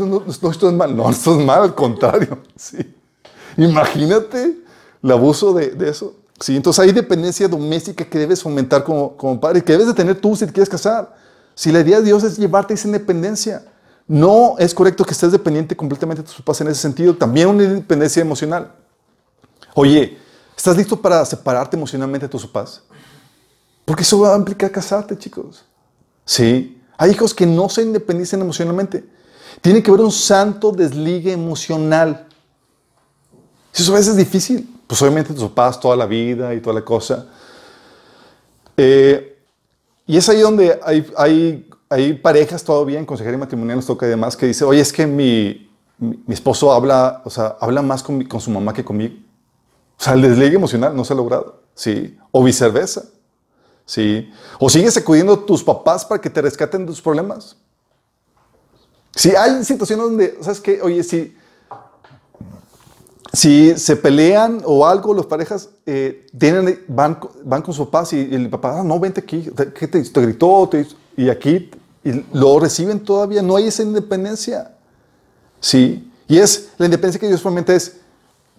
no, no, esto es mal, no, esto es mal, al contrario. Sí. Imagínate el abuso de, de, eso. Sí, entonces hay dependencia doméstica que debes fomentar como, como padre, que debes de tener tú si te quieres casar. Si la idea de Dios es llevarte esa independencia, no es correcto que estés dependiente completamente de tus papás en ese sentido. También una independencia emocional. Oye, ¿Estás listo para separarte emocionalmente de tus papás? Porque eso va a implicar casarte, chicos. Sí. Hay hijos que no se independizan emocionalmente. Tiene que haber un santo desligue emocional. Si eso a veces es difícil, pues obviamente tus papás toda la vida y toda la cosa. Eh, y es ahí donde hay, hay, hay, parejas todavía en consejería matrimonial, nos toca y demás, que dice, oye, es que mi, mi, esposo habla, o sea, habla más con, con su mamá que conmigo. O sea, el desligue emocional no se ha logrado. Sí. O viceversa. Sí. O sigues acudiendo a tus papás para que te rescaten de tus problemas. Sí, hay situaciones donde, ¿sabes qué? Oye, si, si se pelean o algo, las parejas eh, tienen, van, van con su papá y, el papá, ah, no, vente aquí, ¿qué te, gritó? Y aquí y lo reciben todavía, no hay esa independencia. Sí, y es la independencia que Dios promete es,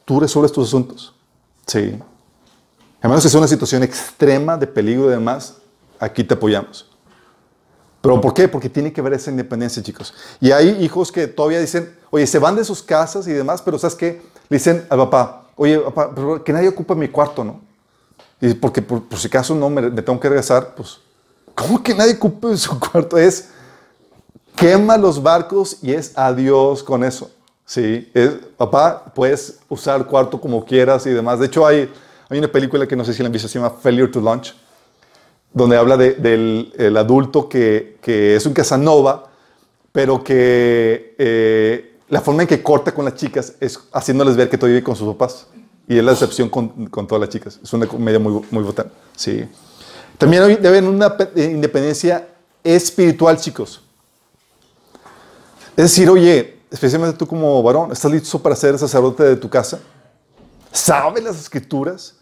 tú resuelves tus asuntos. Sí. A menos que sea una situación extrema de peligro y demás, aquí te apoyamos. ¿Pero por qué? Porque tiene que haber esa independencia, chicos. Y hay hijos que todavía dicen, oye, se van de sus casas y demás, pero ¿sabes qué? Le dicen al papá, oye, papá, que nadie ocupe mi cuarto, ¿no? Y porque por, si acaso no me, tengo que regresar, pues, ¿cómo que nadie ocupe su cuarto? Es, quema los barcos y es adiós con eso. Sí, es, papá, puedes usar cuarto como quieras y demás. De hecho, hay, hay una película que no sé si la han visto, se llama Failure to Launch donde habla del el adulto que, que, es un Casanova, pero que eh, la forma en que corta con las chicas es haciéndoles ver que todavía vive con sus papás. Y es la excepción con, con todas las chicas. Es una comedia muy, muy botana. Sí. También debe haber una independencia espiritual, chicos. Es decir, oye, especialmente tú como varón, ¿estás listo para ser sacerdote de tu casa? ¿Sabes las escrituras?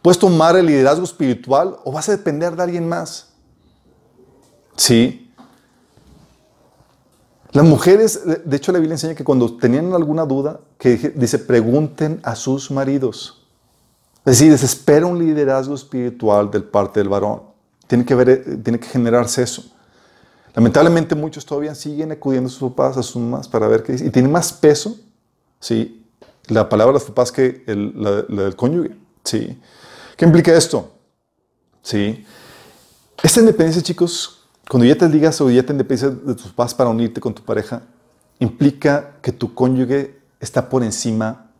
¿Puedes tomar el liderazgo espiritual o vas a depender de alguien más? Sí. Las mujeres, de hecho la Biblia enseña que cuando tenían alguna duda, que dice, pregunten a sus maridos. Es decir, desespera un liderazgo espiritual del parte del varón. Tiene que, ver, tiene que generarse eso. Lamentablemente muchos todavía siguen acudiendo a sus papás, a sus mamás para ver qué dice. Y tiene más peso, ¿sí? La palabra de los papás que el, la, la del cónyuge, ¿sí? ¿Qué implica esto? Sí. Esta independencia, chicos, cuando ya te digas o ya te independencia de tus papás para unirte con tu pareja, implica que tu cónyuge está por encima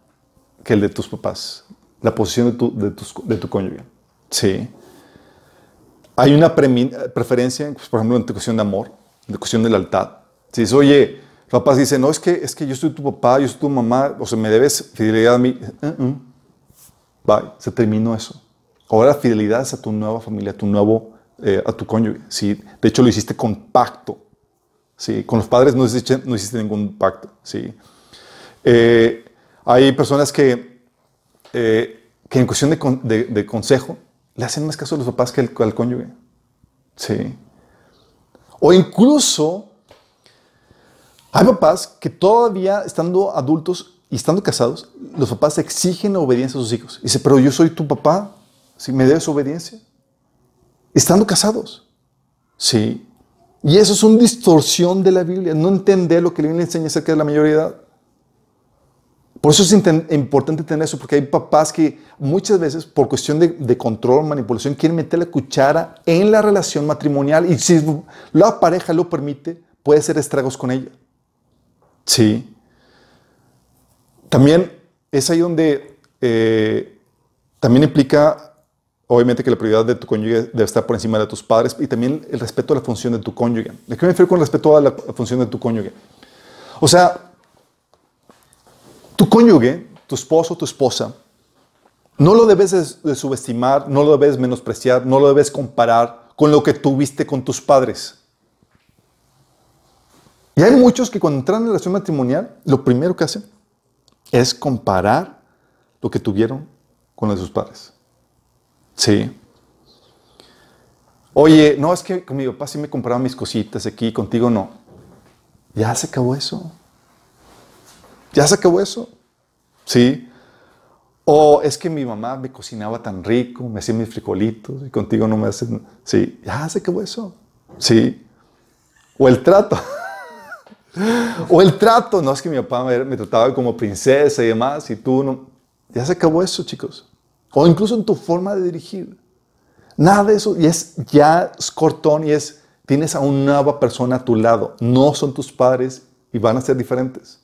que el de tus papás, la posición de tu, de tu cónyuge. Sí. Hay una preferencia, pues, por ejemplo, en cuestión de amor, en cuestión de lealtad. Si dices, oye, papás dicen, no, es que, es que yo soy tu papá, yo soy tu mamá, o sea, me debes fidelidad a mí. Uh -uh. Bye, se terminó eso. Ahora fidelidad es a tu nueva familia, a tu nuevo, eh, a tu cónyuge. ¿sí? De hecho, lo hiciste con pacto. ¿sí? Con los padres no hiciste, no hiciste ningún pacto. ¿sí? Eh, hay personas que, eh, que en cuestión de, de, consejo le hacen más caso a los papás que al, cónyuge. ¿sí? O incluso hay papás que todavía estando adultos y estando casados, los papás exigen obediencia a sus hijos. Dice, pero yo soy tu papá, si me debes obediencia. Estando casados. Sí. Y eso es una distorsión de la Biblia. No entender lo que la Biblia enseña acerca de la mayoría. Por eso es importante tener eso, porque hay papás que muchas veces, por cuestión de, de control, manipulación, quieren meter la cuchara en la relación matrimonial y si la pareja lo permite, puede hacer estragos con ella. Sí. También es ahí donde eh, también implica Obviamente que la prioridad de tu cónyuge debe estar por encima de tus padres y también el respeto a la función de tu cónyuge. ¿De qué me refiero con respeto a la función de tu cónyuge? O sea, tu cónyuge, tu esposo, tu esposa, no lo debes de subestimar, no lo debes menospreciar, no lo debes comparar con lo que tuviste con tus padres. Y hay muchos que cuando entran en relación matrimonial, lo primero que hacen es comparar lo que tuvieron con los de sus padres. Sí. Oye, no, es que con mi papá sí me compraba mis cositas aquí, contigo no. Ya se acabó eso. Ya se acabó eso. Sí. O es que mi mamá me cocinaba tan rico, me hacía mis frijolitos y contigo no me hacen. Sí, ya se acabó eso. Sí. O el trato. o el trato. No es que mi papá me, me, trataba como princesa y demás y tú no. Ya se acabó eso, chicos o incluso en tu forma de dirigir. Nada de eso y es ya es cortón y es tienes a una nueva persona a tu lado. No son tus padres y van a ser diferentes.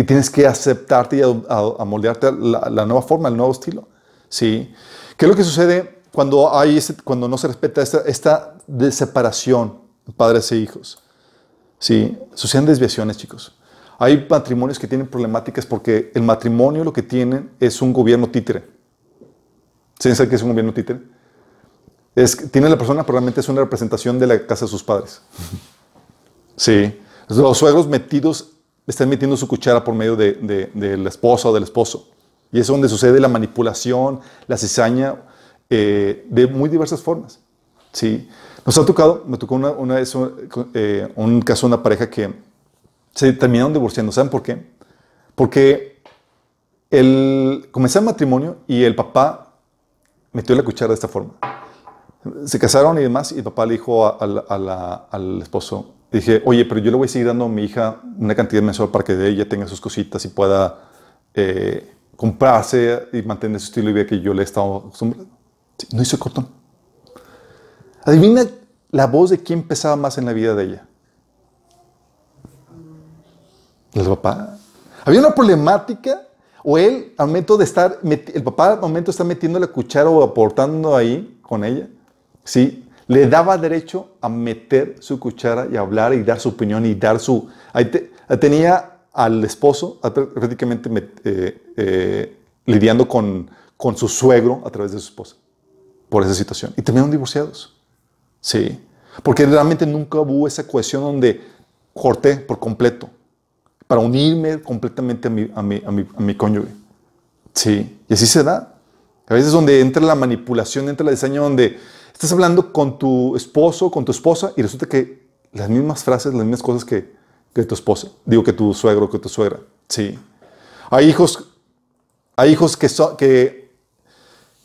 Y tienes que aceptarte y a, moldearte la, nueva forma, el nuevo estilo. ¿Sí? ¿Qué es lo que sucede cuando, hay cuando no se respeta esta, esta de separación padres e hijos? ¿Sí? Suceden desviaciones, chicos. Hay matrimonios que tienen problemáticas porque el matrimonio lo que tienen es un gobierno títere. ¿Sí sabe qué es un gobierno títere? Es, tiene la persona, pero realmente es una representación de la casa de sus padres. Sí. Los suegros metidos están metiendo su cuchara por medio de, de, esposa o del esposo. Y es donde sucede la manipulación, la cizaña, eh, de muy diversas formas. ¿sí? Nos ha tocado, me tocó una, una vez eh, un caso una pareja que se terminaron divorciando. ¿Saben por qué? Porque el, comenzó el matrimonio y el papá metió la cuchara de esta forma. Se casaron y demás, y el papá le dijo al esposo, dije, oye, pero yo le voy a seguir dando a mi hija una cantidad mensual para que ella tenga sus cositas y pueda eh, comprarse y mantener su estilo de vida que yo le he estado acostumbrado. no hizo cortón. Adivina la voz de quién pesaba más en la vida de ella. El papá. Había una problemática, o él, al momento de estar, el papá al momento está metiendo la cuchara o aportando ahí con ella, ¿sí? Le daba derecho a meter su cuchara y hablar y dar su opinión y dar su... Ahí tenía al esposo prácticamente eh, eh, lidiando con, con su suegro a través de su esposa por esa situación. Y terminaron divorciados. Sí. Porque realmente nunca hubo esa cohesión donde corté por completo para unirme completamente a mi, a mi, a mi, a mi cónyuge. Sí. Y así se da. A veces donde entra la manipulación, entra el diseño donde estás hablando con tu esposo, con tu esposa, y resulta que las mismas frases, las mismas cosas que, que tu esposa, digo que tu suegro, que tu suegra. Sí. Hay hijos, hay hijos que,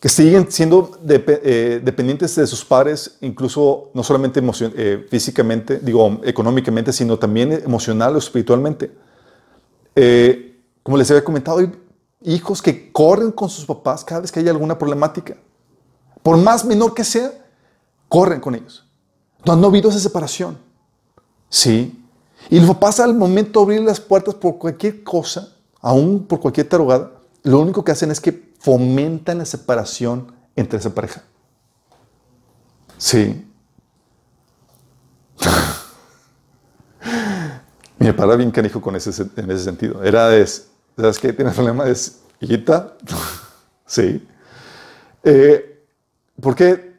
que, siguen siendo eh, dependientes de sus padres, incluso no solamente eh, físicamente, digo, económicamente, sino también emocional o espiritualmente. Eh, como les había comentado, hay hijos que corren con sus papás cada vez que hay alguna problemática. Por más menor que sea, corren con ellos. No, no ha habido esa separación. Sí. Y los papás al momento de abrir las puertas por cualquier cosa, aún por cualquier tarugada, lo único que hacen es que fomentan la separación entre esa pareja. Sí. Mi papá bien canijo con ese, en ese sentido. Era de, ¿sabes qué? Tienes problema, es hijita. sí. Eh, porque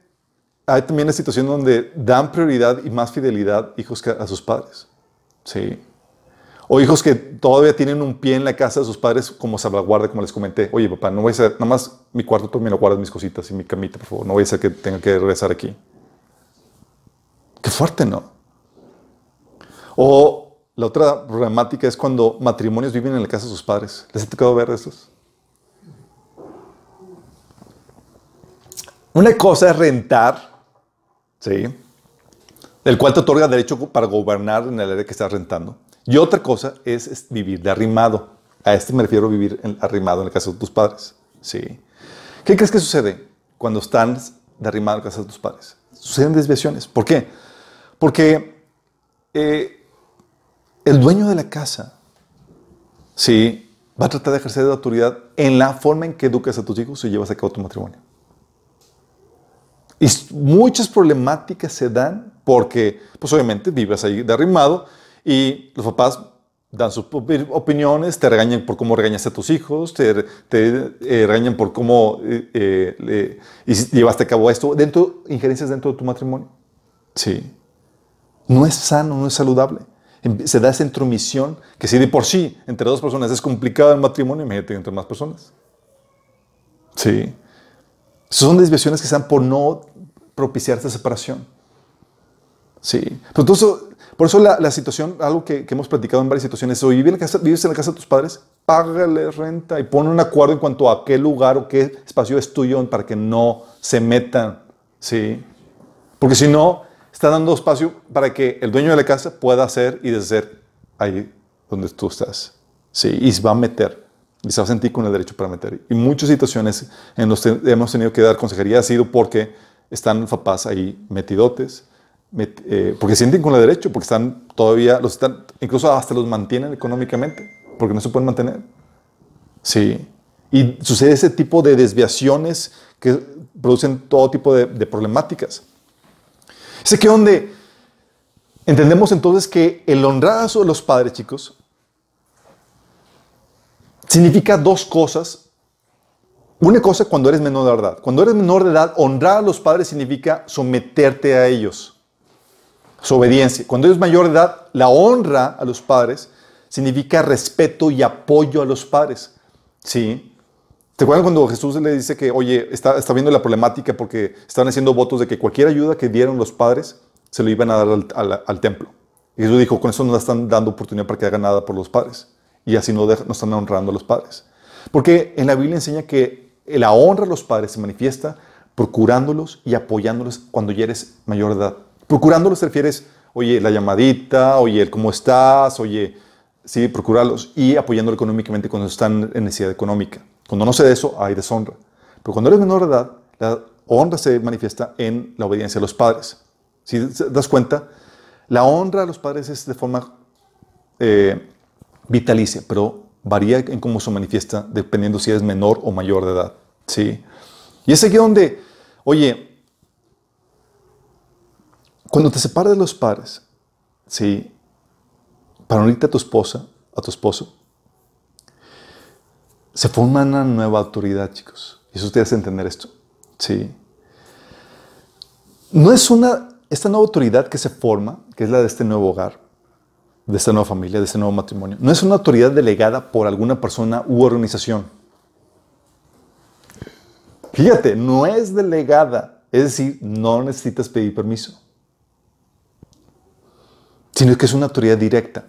hay también la situación donde dan prioridad y más fidelidad hijos a sus padres. Sí. O hijos que todavía tienen un pie en la casa de sus padres como salvaguarda, como les comenté. Oye, papá, no voy a ser, nada más mi cuarto tú me lo guardas mis cositas y mi camita, por favor. No voy a ser que tenga que regresar aquí. Qué fuerte, ¿no? O la otra problemática es cuando matrimonios viven en la casa de sus padres. ¿Les ha tocado ver esos? Una cosa es rentar, ¿sí? El cual te otorga derecho para gobernar en el área que estás rentando. Y otra cosa es, vivir de arrimado. A este me refiero a vivir arrimado en el caso de tus padres. ¿sí? ¿Qué crees que sucede cuando están de arrimado en la casa de tus padres? Suceden desviaciones. ¿Por qué? Porque eh, el dueño de la casa ¿sí? va a tratar de ejercer de autoridad en la forma en que educas a tus hijos y llevas a cabo tu matrimonio. Y muchas problemáticas se dan porque, pues obviamente, vives ahí derrimado y los papás dan sus opiniones, te regañan por cómo regañaste a tus hijos, te, eh, regañan por cómo eh, eh, llevaste a cabo esto, dentro, injerencias dentro de tu matrimonio. Sí. No es sano, no es saludable. Em, se da esa intromisión que si de por sí entre dos personas es complicado el matrimonio, imagínate entre más personas. Sí. Son desviaciones que dan por no propiciar esta separación. Sí. Pero por eso la, situación, algo que, hemos platicado en varias situaciones, vives en, la casa, vives en la casa de tus padres, págale renta y pon un acuerdo en cuanto a qué lugar o qué espacio es tuyo para que no se metan. Sí. Porque si no, está dando espacio para que el dueño de la casa pueda hacer y deshacer ahí donde tú estás. Sí. Y se va a meter. Y se va a sentir con el derecho para meter. Y muchas situaciones en las que hemos tenido que dar consejería ha sido porque están papás ahí metidotes eh, porque sienten con el derecho, porque están todavía, los están, incluso hasta los mantienen económicamente, porque no se pueden mantener. Sí. Y sucede ese tipo de desviaciones que producen todo tipo de, problemáticas. Es aquí donde entendemos entonces que el honrar a los padres, chicos, significa dos cosas. Una cosa cuando eres menor de edad. Cuando eres menor de edad, honrar a los padres significa someterte a ellos su obediencia. Cuando es mayor de edad, la honra a los padres significa respeto y apoyo a los padres. ¿Sí? ¿Te acuerdan cuando Jesús le dice que, oye, está, está viendo la problemática porque estaban haciendo votos de que cualquier ayuda que dieran los padres se lo iban a dar al, al- al templo? Y Jesús dijo, con eso no están dando oportunidad para que hagan nada por los padres. Y así no, no están honrando a los padres. Porque en la Biblia enseña que la honra a los padres se manifiesta procurándolos y apoyándolos cuando ya eres mayor de edad. Procurándolos te refieres, oye, la llamadita, oye, cómo estás, oye, sí, procurarlos y apoyándolo económicamente cuando están en necesidad económica. Cuando no se de eso, hay deshonra. Pero cuando eres menor de edad, la honra se manifiesta en la obediencia a los padres. Si das cuenta, la honra a los padres es de forma eh, vitalicia, pero varía en cómo se manifiesta dependiendo si eres menor o mayor de edad. ¿sí? Y es aquí donde, oye, cuando te separas de los padres, ¿sí? para unirte a tu esposa, a tu esposo, se forma una nueva autoridad, chicos. Y eso ustedes entender esto. Sí. No es una, esta nueva autoridad que se forma, que es la de este nuevo hogar, de esta nueva familia, de este nuevo matrimonio, no es una autoridad delegada por alguna persona u organización. Fíjate, no es delegada, es decir, no necesitas pedir permiso, sino que es una autoridad directa.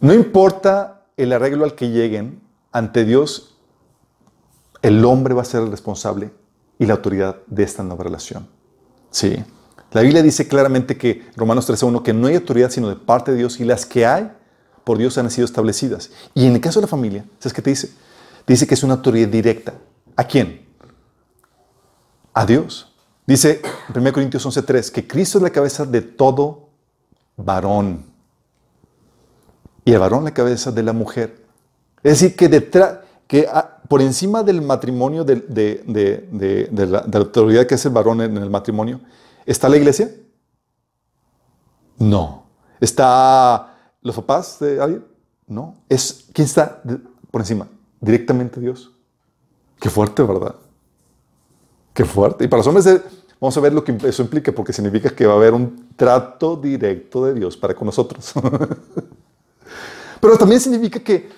No importa el arreglo al que lleguen, ante Dios, el hombre va a ser el responsable y la autoridad de esta nueva relación. Sí. La Biblia dice claramente que, Romanos 13.1, que no hay autoridad sino de parte de Dios y las que hay por Dios han sido establecidas. Y en el caso de la familia, ¿sabes qué te dice? Dice que es una autoridad directa. ¿A quién? A Dios. Dice en 1 Corintios 11.3 que Cristo es la cabeza de todo varón y el varón la cabeza de la mujer. Es decir, que detrás, que por encima del matrimonio, de, de- de- de- la, la autoridad que es el varón en el matrimonio, ¿está la iglesia? No. ¿Está los papás de alguien? No. Es, ¿Quién está por encima? Directamente Dios. Qué fuerte, ¿verdad? Qué fuerte. Y para los hombres, vamos a ver lo que eso implica, porque significa que va a haber un trato directo de Dios para con nosotros. Pero también significa que,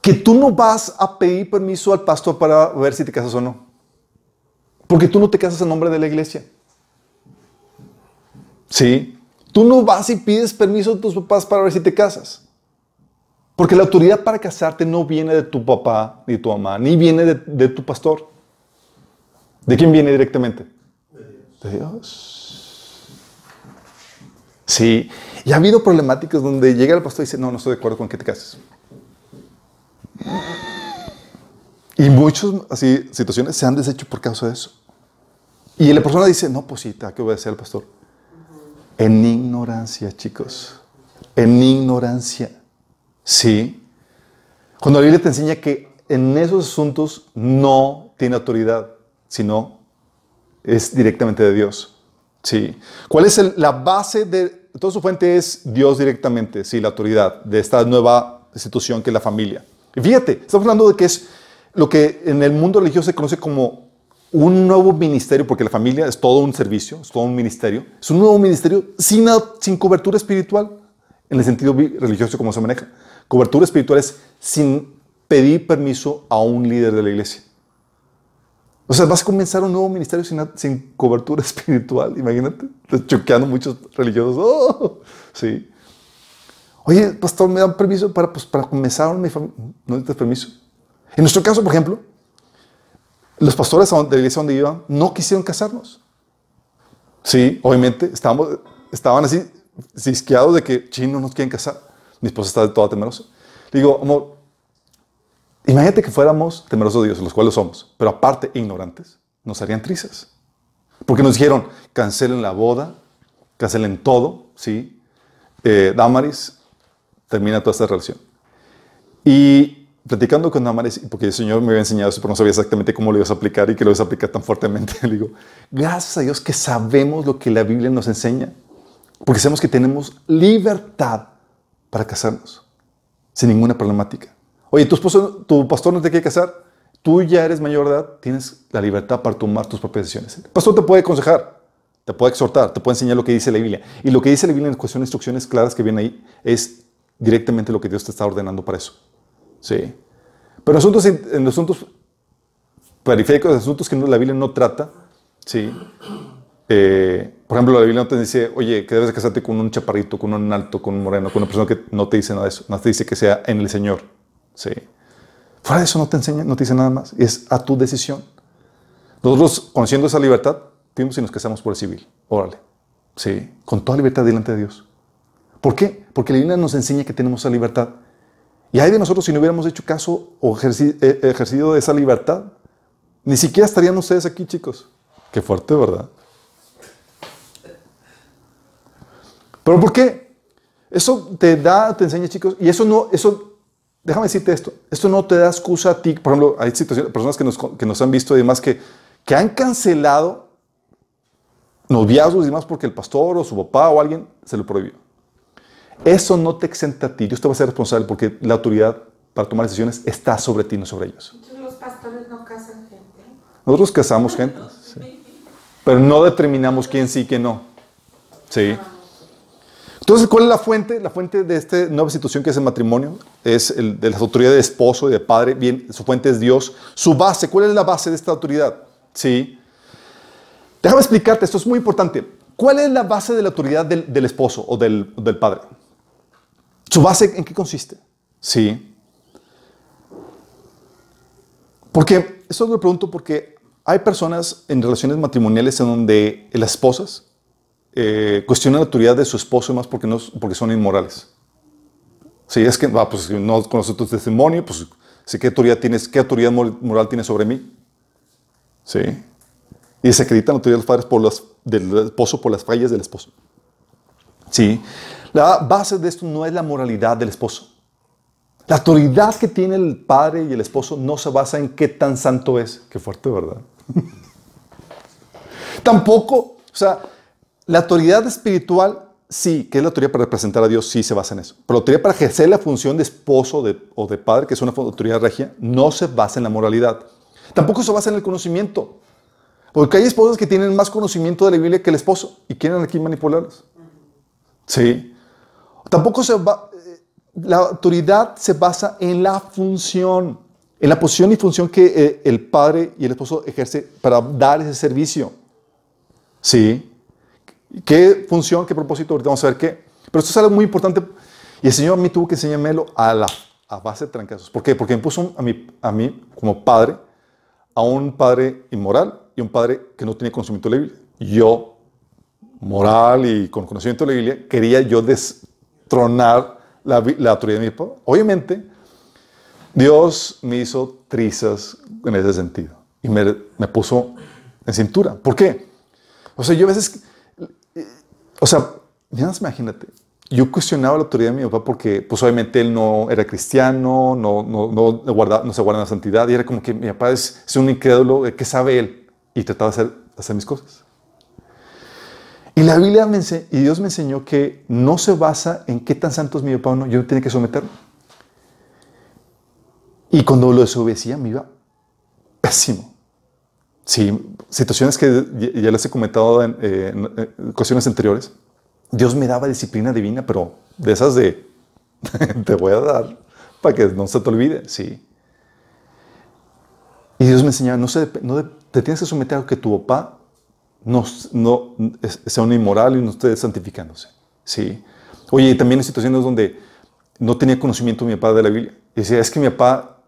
que tú no vas a pedir permiso al pastor para ver si te casas o no. Porque tú no te casas en nombre de la iglesia. Sí. Tú no vas y pides permiso a tus papás para ver si te casas. Porque la autoridad para casarte no viene de tu papá ni tu mamá, ni viene de, tu pastor. ¿De quién viene directamente? De Dios. Sí. Y ha habido problemáticas donde llega el pastor y dice, no, no estoy de acuerdo con que te cases. Y muchas así situaciones se han deshecho por causa de eso. Y la persona dice, no, pues sí, tengo que obedecer al pastor. En ignorancia, chicos. En ignorancia. Sí. Cuando la Biblia te enseña que en esos asuntos no tiene autoridad, sino es directamente de Dios. Sí. ¿Cuál es la base de toda su fuente? Es Dios directamente, sí, la autoridad de esta nueva institución que es la familia. Fíjate, estamos hablando de que es lo que en el mundo religioso se conoce como un nuevo ministerio, porque la familia es todo un servicio, es todo un ministerio. Es un nuevo ministerio sin, sin cobertura espiritual, en el sentido religioso como se maneja. Cobertura espiritual es sin pedir permiso a un líder de la iglesia. O sea, vas a comenzar un nuevo ministerio sin, sin cobertura espiritual, imagínate. Estás choqueando muchos religiosos. ¡Oh! Sí. Oye, pastor, ¿me dan permiso para, pues, para comenzar mi familia? No necesitas permiso. En nuestro caso, por ejemplo, los pastores de la iglesia donde iban no quisieron casarnos. Sí, obviamente, estábamos, estaban así cisqueados de que, chino, no nos quieren casar. Mi esposa está toda temerosa. Le digo, amor, imagínate que fuéramos temerosos de Dios, los cuales somos, pero aparte ignorantes, nos harían trizas. Porque nos dijeron, cancelen la boda, cancelen todo, ¿sí? Eh, Damaris termina toda esta relación. Y platicando con Damaris, porque el Señor me había enseñado eso, pero no sabía exactamente cómo lo ibas a aplicar y que lo ibas a aplicar tan fuertemente, le digo, gracias a Dios que sabemos lo que la Biblia nos enseña, porque sabemos que tenemos libertad para casarnos, sin ninguna problemática. Oye, tu esposo, tu pastor no te quiere casar, tú ya eres mayor de edad, tienes la libertad para tomar tus propias decisiones. El pastor te puede aconsejar, te puede exhortar, te puede enseñar lo que dice la Biblia. Y lo que dice la Biblia en cuestión de instrucciones claras que vienen ahí es directamente lo que Dios te está ordenando para eso. Sí. Pero asuntos, en, los asuntos periféricos, asuntos que la Biblia no trata, ¿sí? Eh, por ejemplo, la Biblia no te dice, oye, que debes de casarte con un chaparrito, con un alto, con un moreno, con una persona que no te dice nada de eso. No te dice que sea en el Señor. ¿sí? Fuera de eso no te enseña, no te dice nada más. Es a tu decisión. Nosotros, conociendo esa libertad, fuimos y nos casamos por el civil. Órale. Sí, con toda libertad delante de Dios. ¿Por qué? Porque la Biblia nos enseña que tenemos esa libertad. Y hay de nosotros si no hubiéramos hecho caso o eh, ejercido esa libertad. Ni siquiera estarían ustedes aquí, chicos. Qué fuerte, ¿verdad? ¿Pero por qué? Eso te da, te enseña, chicos, y eso no, eso, déjame decirte esto, esto no te da excusa a ti. Por ejemplo, hay situaciones, personas que nos, que nos han visto y demás que, que han cancelado noviazgos y demás porque el pastor o su papá o alguien se lo prohibió. Eso no te exenta a ti. Dios te va a ser responsable porque la autoridad para tomar decisiones está sobre ti, no sobre ellos. Los pastores no casan gente. Nosotros casamos gente, sí. pero no determinamos quién sí y quién no. Sí. Entonces, ¿cuál es la fuente? La fuente de esta nueva situación que es el matrimonio es el de la autoridad de esposo y de padre. Bien, su fuente es Dios. Su base, ¿cuál es la base de esta autoridad? Sí. Déjame explicarte, esto es muy importante. ¿Cuál es la base de la autoridad del, del esposo o del, del padre? ¿Su base en qué consiste? Sí. Porque, eso lo pregunto porque hay personas en relaciones matrimoniales en donde las esposas eh, cuestionan la autoridad de su esposo más porque, no, porque son inmorales. Si es que, ah, pues, no conoces tu testimonio, pues, sí, ¿qué autoridad, tienes, ¿qué autoridad mor- moral tienes sobre mí? Sí. Y se acreditan la autoridad de los padres por las, del esposo por las fallas del esposo. Sí. La base de esto no es la moralidad del esposo. La autoridad que tiene el padre y el esposo no se basa en qué tan santo es. Qué fuerte, ¿verdad? Tampoco, o sea, la autoridad espiritual, sí, que es la autoridad para representar a Dios, sí se basa en eso. Pero la autoridad para ejercer la función de esposo o de padre, que es una autoridad regia, no se basa en la moralidad. Tampoco se basa en el conocimiento. Porque hay esposas que tienen más conocimiento de la Biblia que el esposo y quieren aquí manipularlos. Sí. Tampoco se va, eh, la autoridad se basa en la función, en la posición y función que eh, el padre y el esposo ejerce para dar ese servicio. Sí. ¿Qué función, qué propósito? Ahorita vamos a ver qué. Pero esto es algo muy importante y el Señor a mí tuvo que enseñármelo a, la, a base de trancazos. ¿Por qué? Porque me puso a mí, a mí como padre a un padre inmoral y un padre que no tenía conocimiento de la Biblia. Yo, moral y con conocimiento de la Biblia, quería yo destronar la, la autoridad de mi papá. Obviamente, Dios me hizo trizas en ese sentido y me, me puso en cintura. ¿Por qué? O sea, yo a veces, o sea, ya imagínate, yo cuestionaba la autoridad de mi papá porque, pues obviamente él no era cristiano, no, no, no, guarda- no se guarda la santidad y era como que mi papá es, es un incrédulo, ¿qué sabe él? Y trataba de hacer, hacer mis cosas. Y la Biblia me y Dios me enseñó que no se basa en qué tan santo es mi papá o no, yo tenía que someterme. Y cuando lo desobedecía me iba pésimo. Sí, situaciones que ya les he comentado en, eh, en, eh, ocasiones anteriores. Dios me daba disciplina divina, pero de esas de te voy a dar para que no se te olvide, sí. Y Dios me enseñaba, no, se, no te tienes que someter a que tu papá no, no sea un inmoral y no esté santificándose, sí. Oye, y también en situaciones donde no tenía conocimiento mi papá de la Biblia. Y decía, es que mi papá,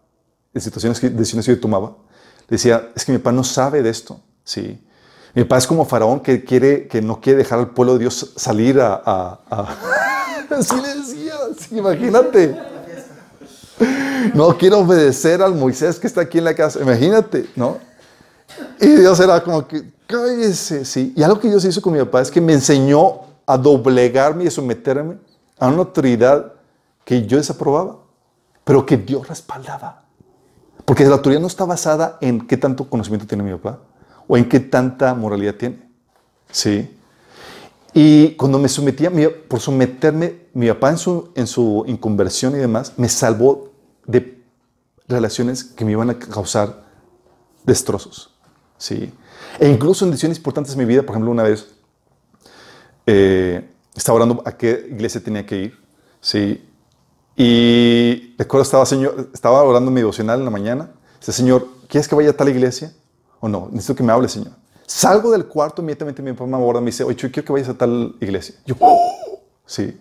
en situaciones que, decisiones que yo tomaba, decía, es que mi papá no sabe de esto, sí. Mi papá es como faraón que, quiere, que no quiere dejar al pueblo de Dios salir a... a- a- Así le decía, sí, imagínate. No quiero obedecer al Moisés que está aquí en la casa, imagínate, ¿no? Y Dios era como que, cállese, sí. Y algo que Dios hizo con mi papá es que me enseñó a doblegarme y a someterme a una autoridad que yo desaprobaba, pero que Dios respaldaba. Porque la autoridad no está basada en qué tanto conocimiento tiene mi papá o en qué tanta moralidad tiene. Sí. Y cuando me sometía, por someterme, mi papá en su, en su inconversión y demás, me salvó de relaciones que me iban a causar destrozos. Sí. E incluso en decisiones importantes de mi vida, por ejemplo, una vez eh, estaba orando a qué iglesia tenía que ir. Sí. Y recuerdo, estaba, señor, estaba orando mi devocional en la mañana. Dice, Señor, ¿quieres que vaya a tal iglesia? ¿O no? Necesito que me hable, Señor. Salgo del cuarto, inmediatamente mi papá me aborda y me dice, oye, yo quiero que vayas a tal iglesia. Yo, ¡Oh! sí.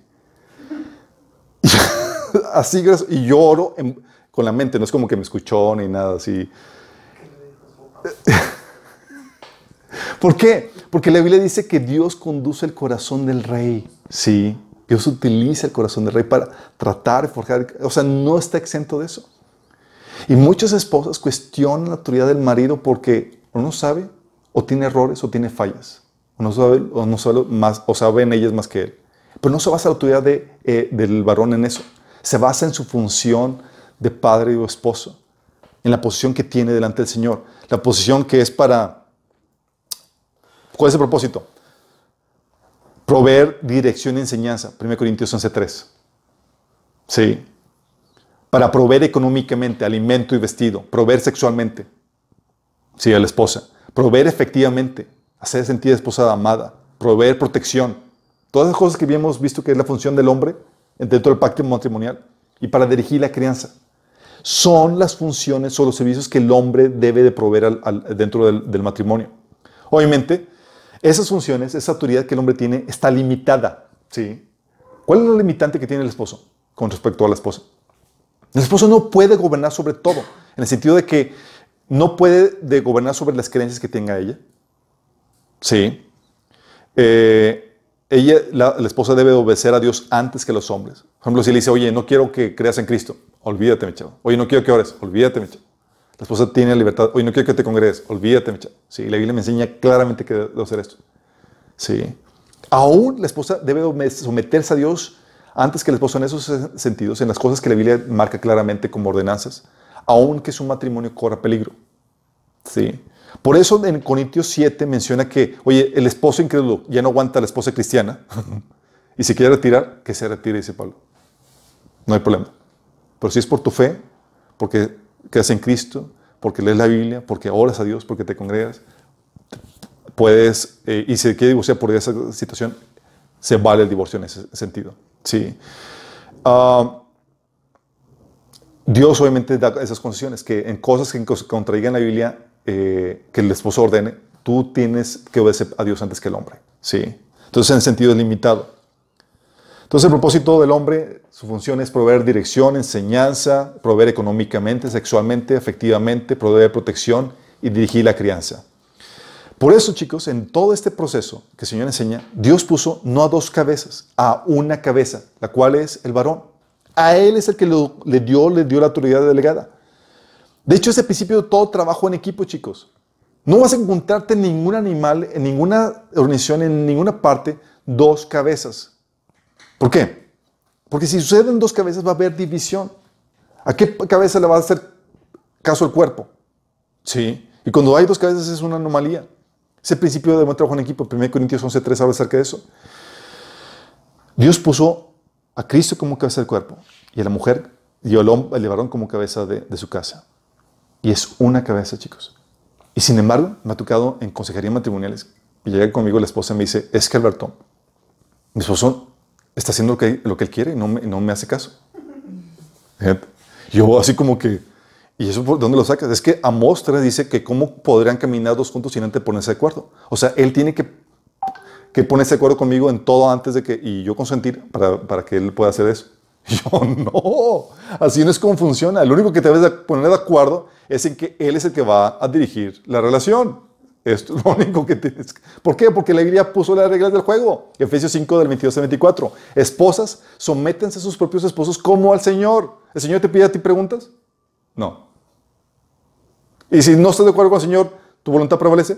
Y así, y yo oro en- con la mente, no es como que me escuchó ni nada así. ¿Por qué? Porque la Biblia dice que Dios conduce el corazón del rey. Sí, Dios utiliza el corazón del rey para tratar forjar, o sea, no está exento de eso. Y muchas esposas cuestionan la autoridad del marido porque o no sabe, o tiene errores, o tiene fallas. O no sabe, o no sabe más, o saben ellas más que él. Pero no se basa la autoridad de, eh, del varón en eso. Se basa en su función de padre o esposo, en la posición que tiene delante del Señor. La posición que es para... ¿Cuál es el propósito? Proveer dirección y enseñanza. 1 Corintios 11.3. Sí para proveer económicamente alimento y vestido, proveer sexualmente, sí, a la esposa, proveer efectivamente, hacer sentir esposada amada, proveer protección, todas las cosas que habíamos visto que es la función del hombre dentro del pacto matrimonial y para dirigir la crianza. Son las funciones o los servicios que el hombre debe de proveer al- dentro del, del matrimonio. Obviamente, esas funciones, esa autoridad que el hombre tiene está limitada. ¿sí? ¿Cuál es la limitante que tiene el esposo con respecto a la esposa? El esposo no puede gobernar sobre todo, en el sentido de que no puede de gobernar sobre las creencias que tenga ella. Sí. Eh, ella, la, la esposa debe obedecer a Dios antes que los hombres. Por ejemplo, si le dice, oye, no quiero que creas en Cristo, olvídate, mi chavo. Oye, no quiero que ores, olvídate, mi chavo. La esposa tiene libertad, oye, no quiero que te congregues, olvídate, mi. Sí, la Biblia me enseña claramente que debo hacer esto. Sí. Aún la esposa debe someterse a Dios antes que el esposo en esos sentidos, en las cosas que la Biblia marca claramente como ordenanzas, aunque su matrimonio corra peligro. Sí. Por eso en Corintios 7 menciona que, oye, el esposo incrédulo ya no aguanta a la esposa cristiana y si quiere retirar, que se retire, dice Pablo. No hay problema. Pero si es por tu fe, porque crees en Cristo, porque lees la Biblia, porque oras a Dios, porque te congregas, puedes, eh, y si quiere divorciar por esa situación, se vale el divorcio en ese sentido. Sí. Ah, Dios obviamente da esas concesiones, que en cosas que contradigan la Biblia, eh, que el esposo ordene, tú tienes que obedecer a Dios antes que el hombre. Sí. Entonces, en sentido limitado. Entonces, el propósito del hombre, su función es proveer dirección, enseñanza, proveer económicamente, sexualmente, afectivamente, proveer protección y dirigir la crianza. Por eso, chicos, en todo este proceso que el Señor enseña, Dios puso no a dos cabezas, a una cabeza, la cual es el varón. A él es el que le dio, le dio la autoridad delegada. De hecho, es el principio de todo trabajo en equipo, chicos. No vas a encontrarte en ningún animal, en ninguna organización, en ninguna parte, dos cabezas. ¿Por qué? Porque si suceden dos cabezas va a haber división. ¿A qué cabeza le va a hacer caso el cuerpo? Sí. Y cuando hay dos cabezas es una anomalía. Ese principio de buen trabajo en equipo, 1 Corintios 11.3 habla acerca de eso. Dios puso a Cristo como cabeza del cuerpo y a la mujer y al hombre, varón como cabeza de, de su casa. Y es una cabeza, chicos. Y sin embargo, me ha tocado en consejería matrimoniales y llega conmigo la esposa y me dice, es que Alberto, mi esposo está haciendo lo que, lo que él quiere y no me, no me hace caso. Yo así como que, ¿y eso por dónde lo sacas? Es que Amós 3 dice que cómo podrían caminar dos juntos sin antes ponerse de acuerdo. O sea, él tiene que, que ponerse de acuerdo conmigo en todo antes de que, y yo consentir para, para que él pueda hacer eso. Yo, no, así no es como funciona. Lo único que te debes de poner de acuerdo es en que él es el que va a dirigir la relación. Esto es lo único que tienes. ¿Por qué? Porque la Biblia puso las reglas del juego. Efesios 5 del 22 al 24. Esposas, sométense a sus propios esposos como al Señor. ¿El Señor te pide a ti preguntas? No. Y si no estás de acuerdo con el Señor, ¿tu voluntad prevalece?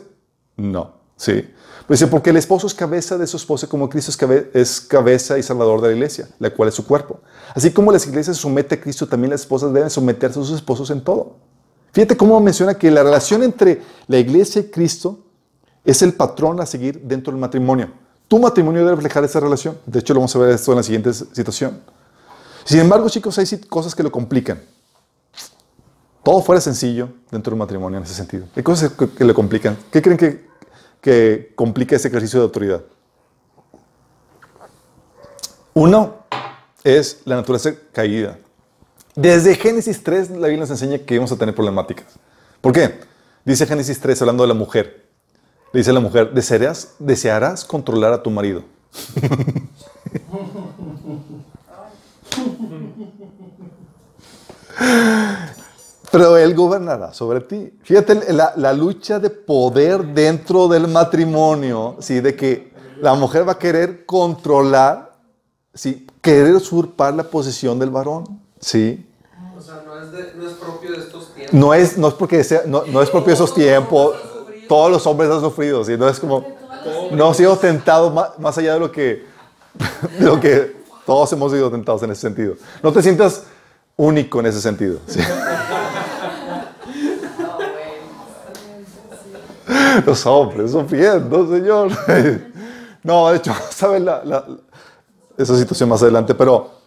No. Sí. Pero dice, porque el esposo es cabeza de su esposa, como Cristo es, cabe- es cabeza y salvador de la iglesia, la cual es su cuerpo. Así como las iglesias someten a Cristo, también las esposas deben someterse a sus esposos en todo. Fíjate cómo menciona que la relación entre la iglesia y Cristo es el patrón a seguir dentro del matrimonio. Tu matrimonio debe reflejar esa relación. De hecho, lo vamos a ver esto en la siguiente situación. Sin embargo, chicos, hay cosas que lo complican. Todo fuera sencillo dentro del matrimonio en ese sentido. Hay cosas que, le complican. ¿Qué creen que, que complica ese ejercicio de autoridad? Uno, es la naturaleza caída. Desde Génesis 3 la Biblia nos enseña que vamos a tener problemáticas. ¿Por qué? Dice Génesis 3 hablando de la mujer. Le dice la mujer, desearás, desearás controlar a tu marido. Pero Él gobernará sobre ti. Fíjate la, lucha de poder dentro del matrimonio, ¿sí? de que la mujer va a querer controlar, ¿sí? querer usurpar la posición del varón. ¿sí? No es, de, no es propio de estos tiempos. No es, no es porque sea, no, no es propio de esos tiempos. Todos los hombres han sufrido, ¿sí? no es como, no he sido tentado más, más allá de lo que, de lo que todos hemos sido tentados en ese sentido. No te sientas único en ese sentido. ¿sí? Los hombres sufriendo, Señor. No, de hecho, sabes la, la, esa situación más adelante, pero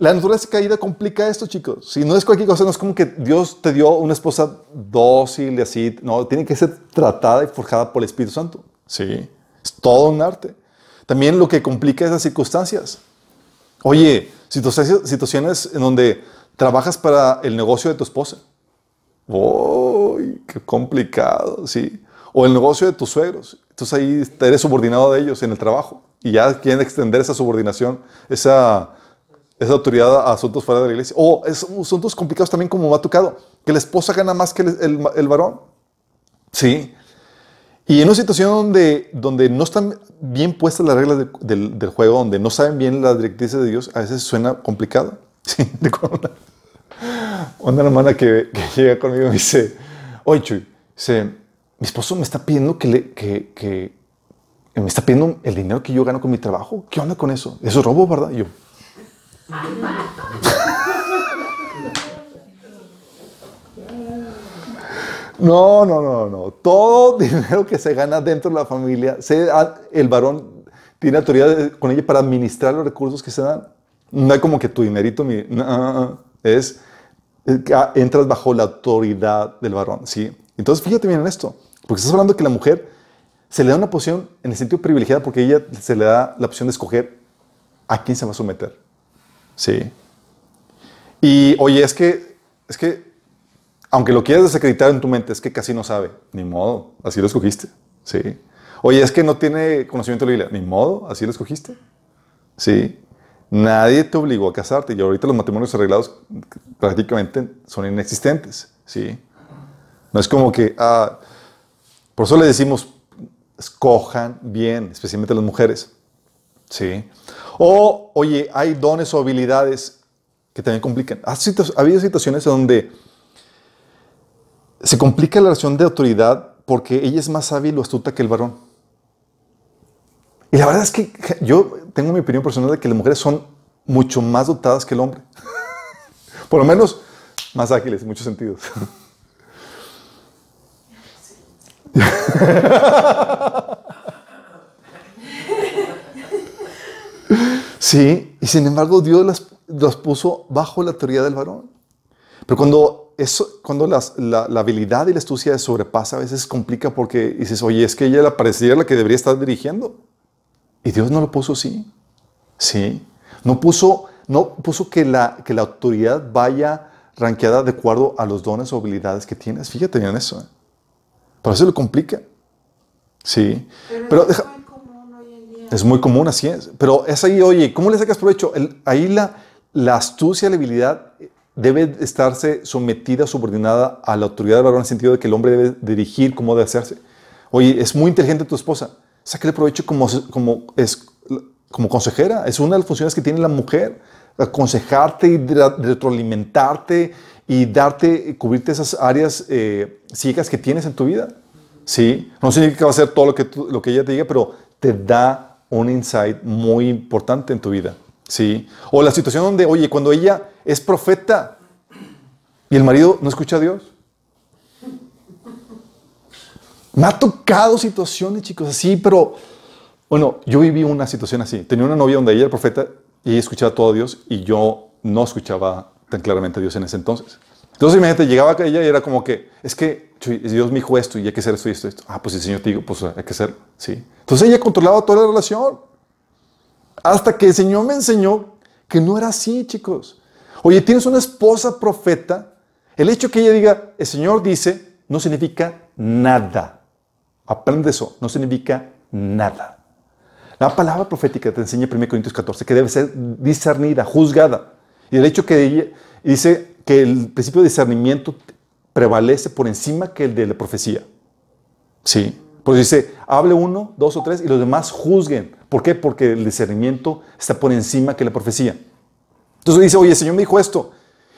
la naturaleza caída complica esto, chicos. Si no es cualquier cosa, no es como que Dios te dio una esposa dócil y así. No, tiene que ser tratada y forjada por el Espíritu Santo. Sí, es todo un arte. También lo que complica es las circunstancias. Oye, situaciones en donde trabajas para el negocio de tu esposa. ¡Uy, qué complicado! Sí. O el negocio de tus suegros. Entonces ahí eres subordinado de ellos en el trabajo. Y ya quieren extender esa subordinación, esa, esa autoridad a asuntos fuera de la iglesia. O es, asuntos complicados también como me ha tocado. Que la esposa gana más que el, el, el varón. Sí. Y en una situación donde, donde no están bien puestas las reglas de, del, del, juego, donde no saben bien las directrices de Dios, a veces suena complicado. Sí, una, una hermana que, que, llega conmigo y me dice, oye Chuy, dice, mi esposo me está pidiendo que, le, que, que, me está pidiendo el dinero que yo gano con mi trabajo. ¿Qué onda con eso? Eso es robo, ¿verdad? Y yo. No, no, no, no. Todo dinero que se gana dentro de la familia, el varón tiene autoridad con ella para administrar los recursos que se dan. No hay como que tu dinerito, mi, no, es, es, entras bajo la autoridad del varón, ¿sí? Entonces, fíjate bien en esto, porque estás hablando que la mujer se le da una posición en el sentido privilegiada porque ella se le da la opción de escoger a quién se va a someter, ¿sí? Y, oye, es que, es que aunque lo quieras desacreditar en tu mente, es que casi no sabe. Ni modo, así lo escogiste. Sí. Oye, es que no tiene conocimiento de la Biblia. Ni modo, así lo escogiste. Sí. Nadie te obligó a casarte y ahorita los matrimonios arreglados prácticamente son inexistentes. Sí. No es como que, ah, por eso le decimos, escojan bien, especialmente las mujeres. Sí. O, oye, hay dones o habilidades que también complican. Ha habido situaciones donde se complica la relación de autoridad porque ella es más hábil o astuta que el varón. Y la verdad es que yo tengo mi opinión personal de que las mujeres son mucho más dotadas que el hombre. Por lo menos más ágiles en muchos sentidos. Sí, y sin embargo Dios las, las puso bajo la autoridad del varón. Pero cuando, eso, cuando las, la, la, habilidad y la astucia sobrepasa, a veces complica porque dices, oye, es que ella la pareciera la que debería estar dirigiendo. Y Dios no lo puso así. Sí. No puso, no puso que, la, que la autoridad vaya ranqueada de acuerdo a los dones o habilidades que tienes. Fíjate en eso. ¿eh? Por eso lo complica. Sí. Pero, Pero deja, muy común hoy en día. Es muy común, así es. Pero es ahí, oye, ¿cómo le sacas provecho? El- ahí la, la astucia, la habilidad debe estarse sometida, subordinada a la autoridad del varón en el sentido de que el hombre debe dirigir cómo debe hacerse. Oye, es muy inteligente tu esposa. Sácale provecho como, como, es, como consejera. Es una de las funciones que tiene la mujer. Aconsejarte y re- retroalimentarte y darte, cubrirte esas áreas eh, ciegas que tienes en tu vida. Sí, no significa que va a hacer todo lo que, tú- lo que ella te diga, pero te da un insight muy importante en tu vida. Sí. O la situación donde, oye, cuando ella es profeta y el marido no escucha a Dios. Me ha tocado situaciones, chicos, así, pero bueno, yo viví una situación así. Tenía una novia donde ella era profeta y escuchaba todo a Dios y yo no escuchaba tan claramente a Dios en ese entonces. Entonces, imagínate, llegaba a ella y era como que, es que Dios me dijo esto y hay que hacer esto y esto, esto. Ah, pues el Señor te dijo, pues hay que hacerlo. Sí. Entonces ella controlaba toda la relación. Hasta que el Señor me enseñó que no era así, chicos. Oye, tienes una esposa profeta. El hecho que ella diga, el Señor dice, no significa nada. Aprende eso, no significa nada. La palabra profética te enseña en 1 Corintios 14 que debe ser discernida, juzgada. Y el hecho que ella dice que el principio de discernimiento prevalece por encima que el de la profecía. Sí. Pues dice, hable uno, dos o tres y los demás juzguen. ¿Por qué? Porque el discernimiento está por encima que la profecía. Entonces dice, oye, el Señor me dijo esto.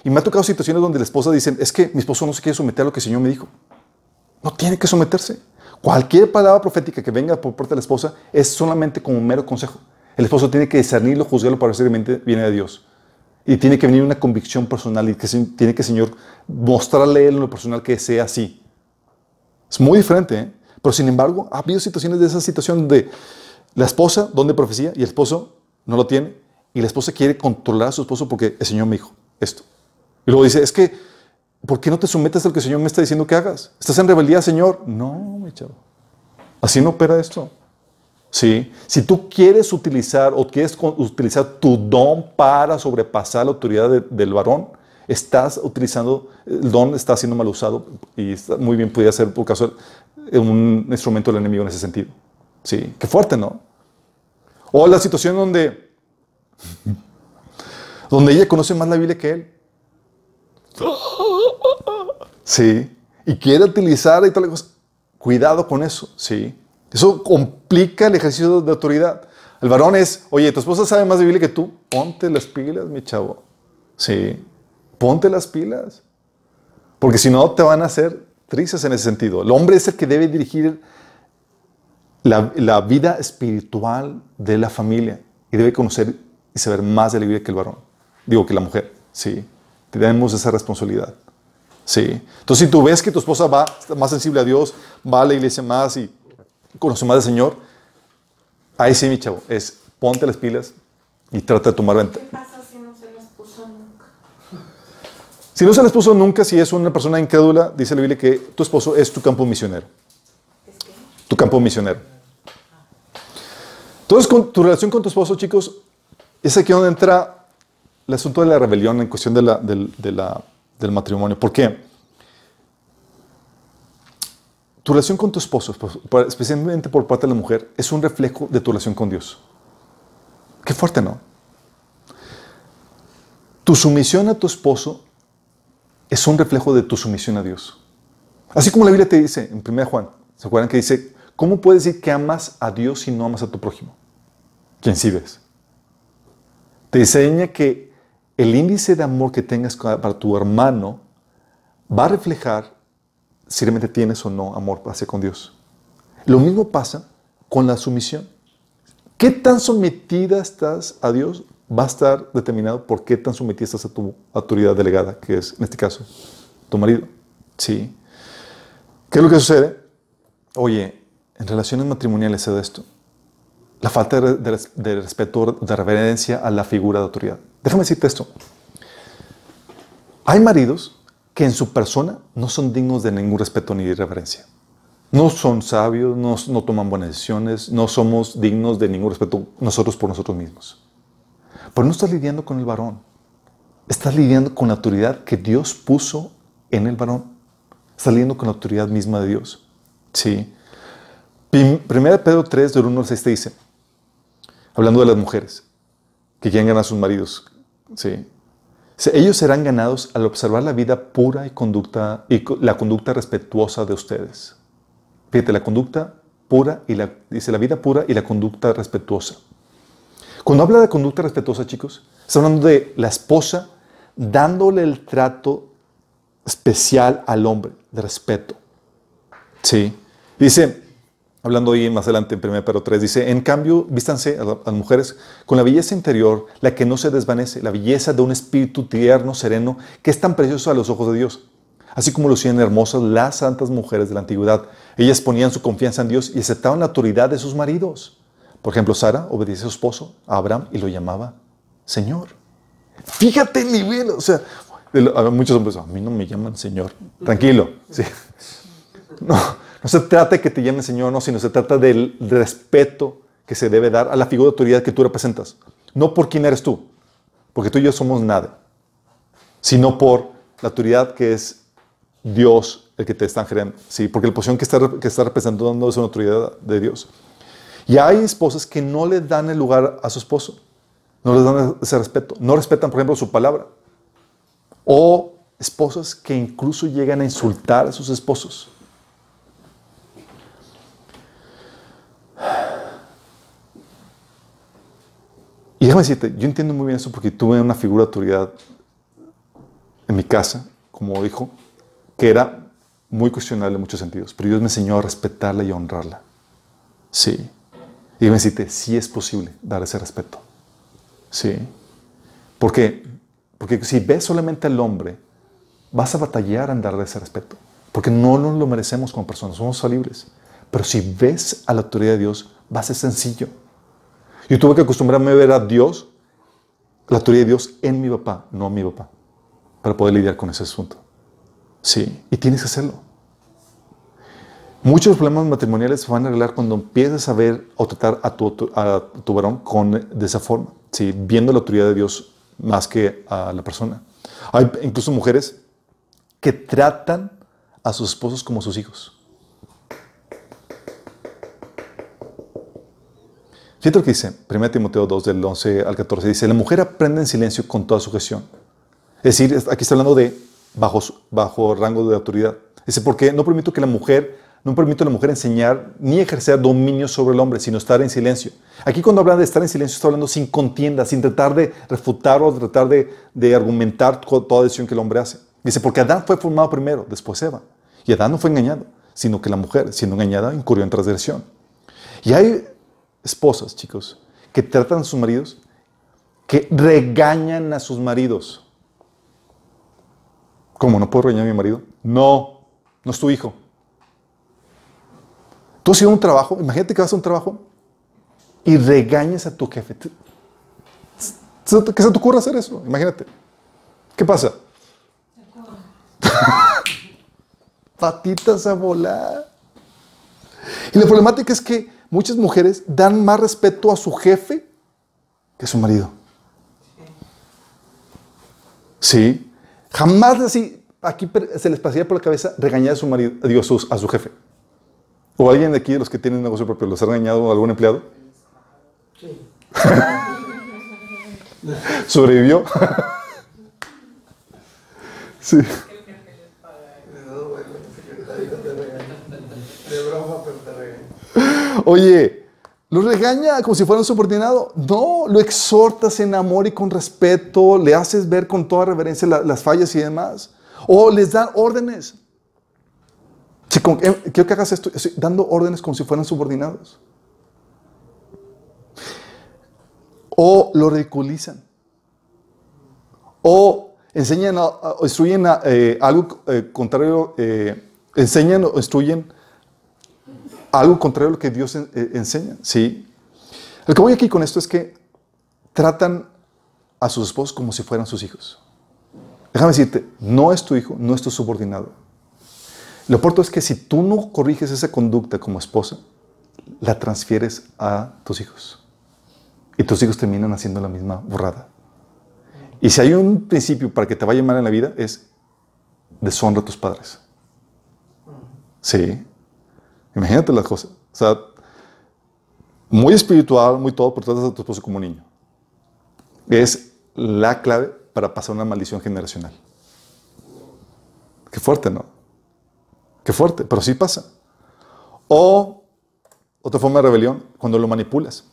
Y me ha tocado situaciones donde la esposa dice, es que mi esposo no se quiere someter a lo que el Señor me dijo. No tiene que someterse. Cualquier palabra profética que venga por parte de la esposa es solamente como un mero consejo. El esposo tiene que discernirlo, juzgarlo para ver si realmente viene de Dios. Y tiene que venir una convicción personal y que tiene que Señor mostrarle en lo personal que sea así. Es muy diferente, ¿eh? Pero sin embargo, ha habido situaciones de esa situación donde la esposa, donde profecía, y el esposo no lo tiene, y la esposa quiere controlar a su esposo porque el Señor me dijo esto. Y luego dice, es que, ¿por qué no te sometes a lo que el Señor me está diciendo que hagas? ¿Estás en rebeldía, Señor? No, mi chavo. Así no opera esto. Sí. Si tú quieres utilizar o quieres utilizar tu don para sobrepasar la autoridad del varón, estás utilizando, el don está siendo mal usado y muy bien podría ser por caso un instrumento del enemigo en ese sentido. Sí, qué fuerte, ¿no? O la situación donde, donde ella conoce más la Biblia que él. Sí, y quiere utilizar y tal. Cuidado con eso, sí. Eso complica el ejercicio de autoridad. El varón es, oye, tu esposa sabe más de Biblia que tú. Ponte las pilas, mi chavo. Sí, ponte las pilas. Porque si no, te van a hacer tristes en ese sentido. El hombre es el que debe dirigir la, vida espiritual de la familia y debe conocer y saber más de la vida que el varón. Digo que la mujer, sí. Tenemos esa responsabilidad. Sí. Entonces, si tú ves que tu esposa va más sensible a Dios, va a la iglesia más y conoce más del Señor, ahí sí, mi chavo, es ponte las pilas y trata de tomar ventaja. ¿Qué pasa si no se les puso nunca? Si no se les puso nunca, si es una persona incrédula, dice la Biblia que tu esposo es tu campo misionero. ¿Es? Tu campo misionero. Entonces, con tu relación con tu esposo, chicos, es aquí donde entra el asunto de la rebelión en cuestión de la, del, de la, del matrimonio. ¿Por qué? Tu relación con tu esposo, especialmente por parte de la mujer, es un reflejo de tu relación con Dios. Qué fuerte, ¿no? Tu sumisión a tu esposo es un reflejo de tu sumisión a Dios. Así como la Biblia te dice en 1 Juan, ¿se acuerdan que dice, ¿cómo puedes decir que amas a Dios si no amas a tu prójimo? ¿Quién sí ves? Te enseña que el índice de amor que tengas para tu hermano va a reflejar si realmente tienes o no amor hacia con Dios. Lo mismo pasa con la sumisión. ¿Qué tan sometida estás a Dios? Va a estar determinado por qué tan sometida estás a tu autoridad delegada, que es, en este caso, tu marido. Sí. ¿Qué es lo que sucede? Oye, en relaciones matrimoniales se da esto. La falta de, de, de respeto, de reverencia a la figura de autoridad. Déjame decirte esto. Hay maridos que en su persona no son dignos de ningún respeto ni reverencia. No son sabios, no, no, toman buenas decisiones, no somos dignos de ningún respeto nosotros por nosotros mismos. Pero no estás lidiando con el varón, estás lidiando con la autoridad que Dios puso en el varón. Estás lidiando con la autoridad misma de Dios. Sí. Primera Pedro 3, del 1 al 6 te dice, hablando de las mujeres que quieren ganar a sus maridos, sí, ellos serán ganados al observar la vida pura y, conducta, y la conducta respetuosa de ustedes. Fíjate, la conducta pura y la, dice la vida pura y la conducta respetuosa. Cuando habla de conducta respetuosa, chicos, está hablando de la esposa dándole el trato especial al hombre, de respeto. Sí. Dice, hablando ahí más adelante en 1 Pedro 3, dice, en cambio, vístanse a las mujeres con la belleza interior, la que no se desvanece, la belleza de un espíritu tierno, sereno, que es tan precioso a los ojos de Dios. Así como lucían hermosas las santas mujeres de la antigüedad. Ellas ponían su confianza en Dios y aceptaban la autoridad de sus maridos. Por ejemplo, Sara obedecía a su esposo, a Abraham, y lo llamaba Señor. Fíjate el nivel, o sea, muchos hombres, a mí no me llaman Señor. Tranquilo, sí. No, no se trata de que te llamen Señor, no, sino se trata del respeto que se debe dar a la figura de autoridad que tú representas. No por quién eres tú, porque tú y yo somos nada, sino por la autoridad que es Dios el que te está generando. Sí, porque la posición que está, que está representando es una autoridad de Dios. Y hay esposas que no le dan el lugar a su esposo, no le dan ese respeto, no respetan, por ejemplo, su palabra. O esposas que incluso llegan a insultar a sus esposos. Y déjame decirte, yo entiendo muy bien eso porque tuve una figura de autoridad en mi casa, como hijo, que era muy cuestionable en muchos sentidos, pero Dios me enseñó a respetarla y a honrarla. Sí. Y déjame decirte, sí es posible dar ese respeto. Sí. ¿Por qué? Porque si ves solamente al hombre, vas a batallar en darle ese respeto. Porque no nos lo merecemos como personas, somos falibles. Pero si ves a la autoridad de Dios, va a ser sencillo. Yo tuve que acostumbrarme a ver a Dios, la autoridad de Dios en mi papá, no a mi papá, para poder lidiar con ese asunto. Sí, y tienes que hacerlo. Muchos problemas matrimoniales se van a arreglar cuando empiezas a ver o tratar a tu, a tu varón con, de esa forma, ¿sí? viendo la autoridad de Dios más que a la persona. Hay incluso mujeres que tratan a sus esposos como sus hijos. Fíjate lo que dice 1 Timoteo 2, del 11 al 14. Dice, la mujer aprende en silencio con toda sujeción. Es decir, aquí está hablando de bajo, bajo rango de autoridad. Dice, porque no permito que la mujer, no permito a la mujer enseñar ni ejercer dominio sobre el hombre, sino estar en silencio. Aquí cuando habla de estar en silencio, está hablando sin contienda, sin tratar de refutar o tratar de, de argumentar toda decisión que el hombre hace. Dice, porque Adán fue formado primero, después Eva. Y Adán no fue engañado, sino que la mujer, siendo engañada, incurrió en transgresión. Y hay esposas, chicos, que tratan a sus maridos, que regañan a sus maridos. ¿Cómo? ¿No puedo regañar a mi marido? No, no es tu hijo. Tú has ido a un trabajo, imagínate que vas a un trabajo y regañas a tu jefe. ¿Qué se te ocurre hacer eso? Imagínate. ¿Qué pasa? Patitas a volar. Y la problemática es que muchas mujeres dan más respeto a su jefe que a su marido. Sí. Jamás así, aquí se les pasaría por la cabeza regañar a su marido, digo, a su jefe. ¿O alguien de aquí, de los que tienen negocio propio, los ha regañado algún empleado? Sí. ¿Sobrevivió? sí. Oye, ¿lo regaña como si fuera un subordinado? No, lo exhortas en amor y con respeto, le haces ver con toda reverencia las fallas y demás. O les dan órdenes. Eh, quiero que hagas esto, dando órdenes como si fueran subordinados. O lo ridiculizan. O enseñan o instruyen eh, algo eh, contrario, enseñan o instruyen algo contrario a lo que Dios enseña. ¿sí? Lo que voy aquí con esto es que tratan a sus esposos como si fueran sus hijos. Déjame decirte, no es tu hijo, no es tu subordinado. Lo importante es que si tú no corriges esa conducta como esposa, la transfieres a tus hijos. Y tus hijos terminan haciendo la misma borrada. Y si hay un principio para que te vaya mal en la vida, es deshonra a tus padres. Sí. Imagínate las cosas. O sea, muy espiritual, muy todo, pero tratas a tu esposo como un niño. Es la clave para pasar una maldición generacional. Qué fuerte, ¿no? Qué fuerte, pero sí pasa. O otra forma de rebelión, cuando lo manipulas.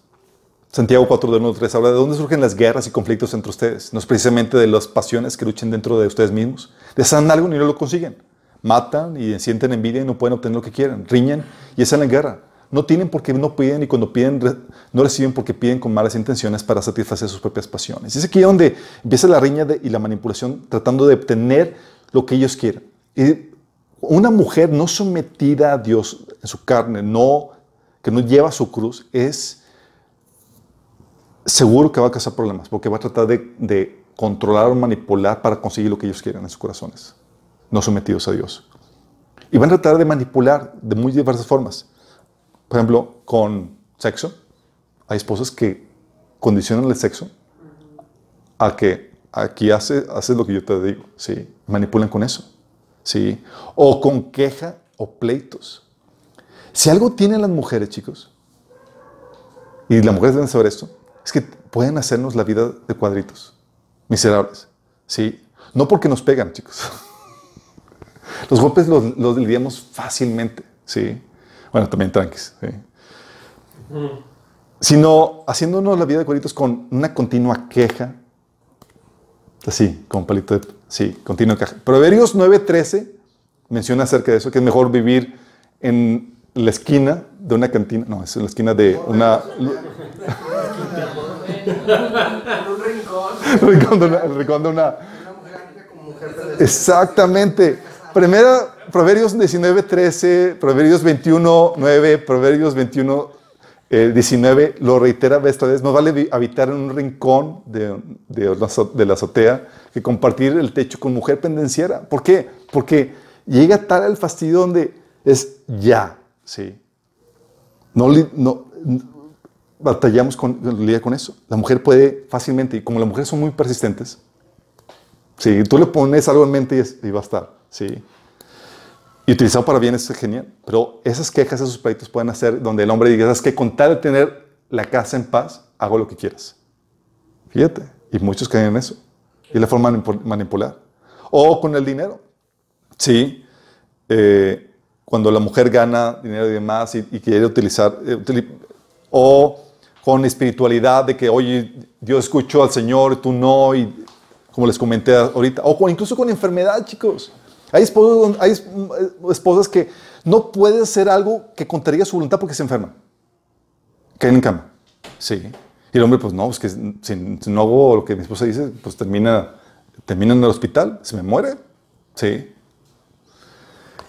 Santiago 4, de 1 3 habla de dónde surgen las guerras y conflictos entre ustedes. No es precisamente de las pasiones que luchen dentro de ustedes mismos. Desean algo y no lo consiguen. Matan y sienten envidia y no pueden obtener lo que quieren. Riñen y están en guerra. No tienen porque no piden y cuando piden no reciben porque piden con malas intenciones para satisfacer sus propias pasiones. Es aquí donde empieza la riña y la manipulación tratando de obtener lo que ellos quieren. Y una mujer no sometida a Dios en su carne, no, que no lleva su cruz, es seguro que va a causar problemas porque va a tratar de, de controlar o manipular para conseguir lo que ellos quieren en sus corazones, no sometidos a Dios. Y van a tratar de manipular de muy diversas formas. Por ejemplo, con sexo. Hay esposas que condicionan el sexo a que aquí hace, haces lo que yo te digo, ¿sí? Manipulan con eso, ¿sí? O con queja o pleitos. Si algo tienen las mujeres, chicos, y las mujeres deben saber esto, es que pueden hacernos la vida de cuadritos, miserables, ¿sí? No porque nos pegan, chicos. Los golpes los, los lidiamos fácilmente, ¿sí? Bueno, también tranquis, ¿sí? Sino haciéndonos la vida de cuadritos con una continua queja, así, con palito de... Sí, continua queja. Proverbios 9.13 menciona acerca de eso, que es mejor vivir en la esquina de una cantina, no, es en la esquina de una... En un rincón. de una- rincón de una... Una mujer amiga como mujer de Exactamente. Primera, Proverbios 19, 13, Proverbios 21, 9, Proverbios 21, eh, 19, lo reitera esta vez. Más vale habitar en un rincón de, la azotea que compartir el techo con mujer pendenciera. ¿Por qué? Porque llega tal el fastidio donde es ya, ¿sí? No, no, batallamos con, con eso. La mujer puede fácilmente, y como las mujeres son muy persistentes, Sí, tú le pones algo en mente y, va a estar. Sí. Y utilizado para bien es genial. Pero esas quejas, esos pleitos pueden hacer donde el hombre diga, ¿sabes qué? Con tal de tener la casa en paz, hago lo que quieras. Fíjate. Y muchos caen en eso. Y la forma manipular. O con el dinero. Sí. Eh, cuando la mujer gana dinero y demás y, quiere utilizar. eh, o con espiritualidad de que, oye, yo escucho al Señor, tú no, y como les comenté ahorita, o con- incluso con enfermedad, chicos. Hay, esposos, hay es- esposas que no puede hacer algo que contraría su voluntad porque se enferman. Caen en cama. Sí. Y el hombre, pues no, es que si, si no hago lo que mi esposa dice, pues termina, termina en el hospital, se me muere. Sí.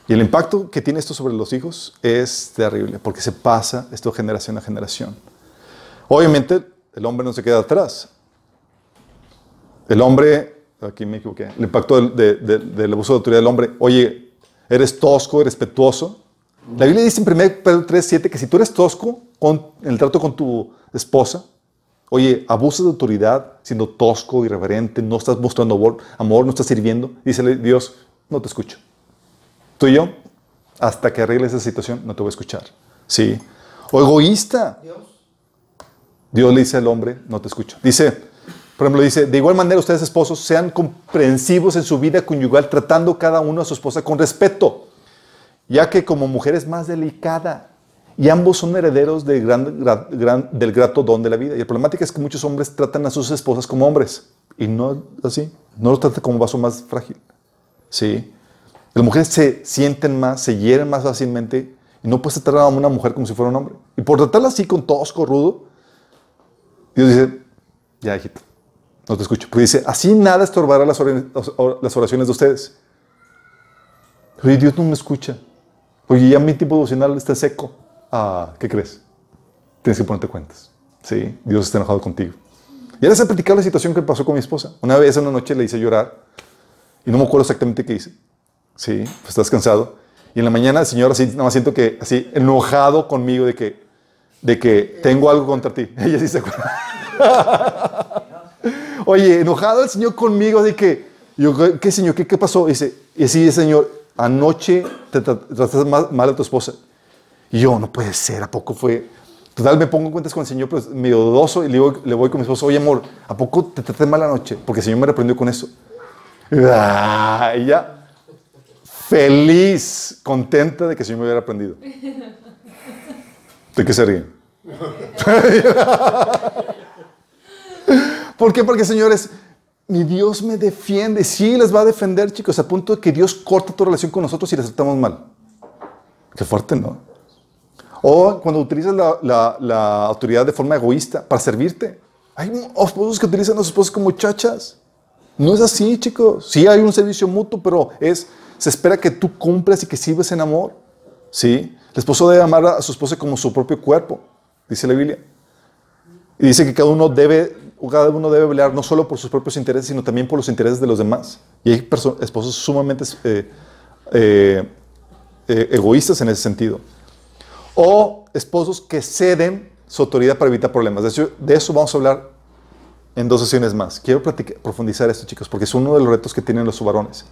Y el impacto que tiene esto sobre los hijos es terrible, porque se pasa esto generación a generación. Obviamente, el hombre no se queda atrás. El hombre, aquí me equivoqué, el impacto del, de- de- del abuso de autoridad del hombre, oye, eres tosco, irrespetuoso. La Biblia dice en 1 Pedro 3, 7 que si tú eres tosco con, en el trato con tu esposa, oye, abusas de autoridad siendo tosco, irreverente, no estás mostrando amor, no estás sirviendo, dícele Dios, no te escucho. Tú y yo, hasta que arregles esa situación, no te voy a escuchar. Sí. O egoísta. Dios. Dios le dice al hombre, no te escucho. Dice, por ejemplo, dice, de igual manera ustedes esposos sean comprensivos en su vida conyugal, tratando cada uno a su esposa con respeto, ya que como mujer es más delicada y ambos son herederos del, gran- gra- gran- del grato don de la vida. Y la problemática es que muchos hombres tratan a sus esposas como hombres y no así, no los tratan como vaso más frágil. Sí. Las mujeres se sienten más, se hieren más fácilmente y no puedes tratar a una mujer como si fuera un hombre. Y por tratarla así con tosco, rudo, Dios dice, ya hijito, no te escucho. Porque dice, así nada estorbará las, ora- las oraciones de ustedes. Oye, Dios no me escucha. Oye, ya mi tiempo devocional está seco. Ah, ¿qué crees? Tienes que ponerte cuentas. Sí, Dios está enojado contigo. Y ahora se ha platicado la situación que pasó con mi esposa. Una vez, una noche, le hice llorar y no me acuerdo exactamente qué hice. Sí, pues estás cansado. Y en la mañana el Señor así, nada más siento que así, enojado conmigo de que, de que tengo algo contra ti. Ella sí se acuerda. Oye, enojado el Señor conmigo de que, yo, ¿qué Señor? ¿Qué, qué pasó? Dice, y sí, Señor, anoche te tra- trataste mal, mal a tu esposa. Y yo, no puede ser, ¿a poco fue? Total, me pongo en cuentas con el Señor, pero es medio dudoso, y le, digo- le voy con mi esposo, oye, amor, ¿a poco te traté mal anoche? Porque el Señor me reprendió con eso. Ah, y ya, feliz, contenta de que el Señor me hubiera aprendido. ¿De qué se ríen? ¿Por qué? Porque, señores, mi Dios me defiende. Sí, les va a defender, chicos, a punto de que Dios corta tu relación con nosotros si les tratamos mal. Qué fuerte, ¿no? O cuando utilizas la, la- la autoridad de forma egoísta para servirte. Hay esposos que utilizan a sus esposas como chachas. No es así, chicos. Sí hay un servicio mutuo, pero es, se espera que tú cumplas y que sirves en amor. ¿Sí? El esposo debe amar a su esposa como su propio cuerpo, dice la Biblia. Y dice que cada uno debe, cada uno debe velar no solo por sus propios intereses, sino también por los intereses de los demás. Y hay esposos sumamente eh, eh, eh, egoístas en ese sentido. O esposos que ceden su autoridad para evitar problemas. De, eso vamos a hablar en dos sesiones más. Quiero platicar- profundizar esto, chicos, porque es uno de los retos que tienen los varones.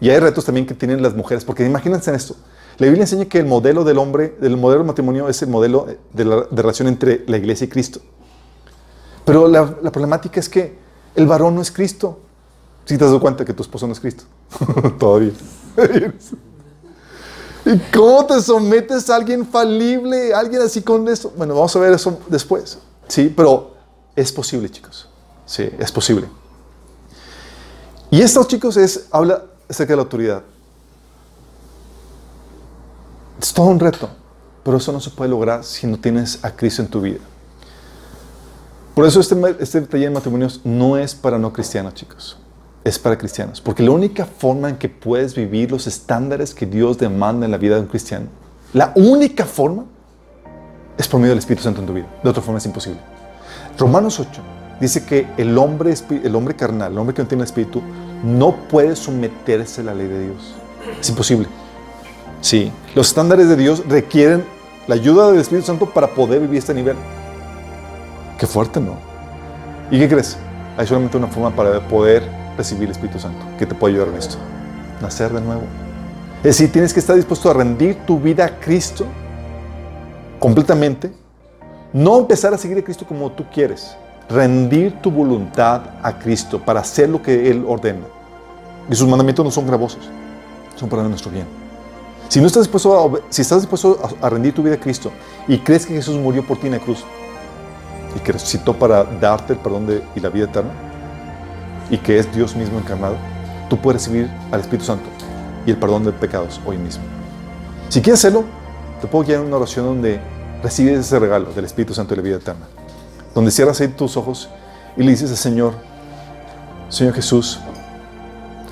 Y hay retos también que tienen las mujeres, porque imagínense en esto. La Biblia enseña que el modelo del hombre, el modelo del matrimonio es el modelo de relación entre la iglesia y Cristo. Pero la, la problemática es que el varón no es Cristo. Si te has dado cuenta que tu esposo no es Cristo. Todavía. ¿Y cómo te sometes a alguien falible, alguien así con esto? Bueno, vamos a ver eso después. Sí, pero es posible, chicos. Sí, es posible. Y esto, chicos, es, habla acerca de la autoridad. Es todo un reto, pero eso no se puede lograr si no tienes a Cristo en tu vida. Por eso este, este taller de matrimonios no es para no cristianos, chicos. Es para cristianos. Porque la única forma en que puedes vivir los estándares que Dios demanda en la vida de un cristiano, la única forma es por medio del Espíritu Santo en tu vida. De otra forma es imposible. Romanos 8 dice que el hombre, el hombre carnal, el hombre que no tiene Espíritu, no puede someterse a la ley de Dios. Es imposible. Sí, los estándares de Dios requieren la ayuda del Espíritu Santo para poder vivir este nivel. Qué fuerte, ¿no? ¿Y qué crees? Hay solamente una forma para poder recibir el Espíritu Santo que te puede ayudar en esto. Nacer de nuevo. Es decir, tienes que estar dispuesto a rendir tu vida a Cristo completamente. No empezar a seguir a Cristo como tú quieres. Rendir tu voluntad a Cristo para hacer lo que Él ordena. Y sus mandamientos no son gravosos, son para nuestro bien. Si no estás dispuesto a, si estás dispuesto a rendir tu vida a Cristo y crees que Jesús murió por ti en la cruz y que resucitó para darte el perdón de- y la vida eterna y que es Dios mismo encarnado, tú puedes recibir al Espíritu Santo y el perdón de pecados hoy mismo. Si quieres hacerlo, te puedo guiar en una oración donde recibes ese regalo del Espíritu Santo y la vida eterna. Donde cierras ahí tus ojos y le dices al Señor, Señor Jesús,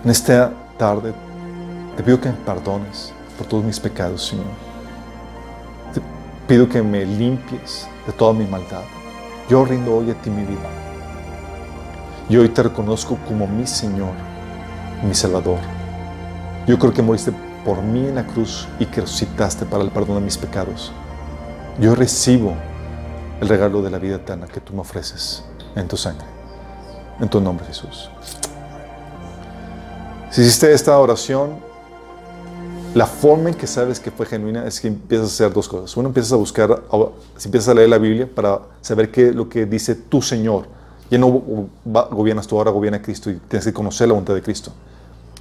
en esta tarde te pido que me perdones por todos mis pecados, Señor. Te pido que me limpies de toda mi maldad. Yo rindo hoy a ti mi vida. Y hoy te reconozco como mi Señor, mi Salvador. Yo creo que moriste por mí en la cruz y que resucitaste para el perdón de mis pecados. Yo recibo el regalo de la vida eterna que tú me ofreces en tu sangre. En tu nombre, Jesús. Si hiciste esta oración, la forma en que sabes que fue genuina es que empiezas a hacer dos cosas. Uno, empiezas a buscar, si empiezas a leer la Biblia para saber qué lo que dice tu Señor. Ya no gobiernas tú, ahora gobierna Cristo y tienes que conocer la voluntad de Cristo.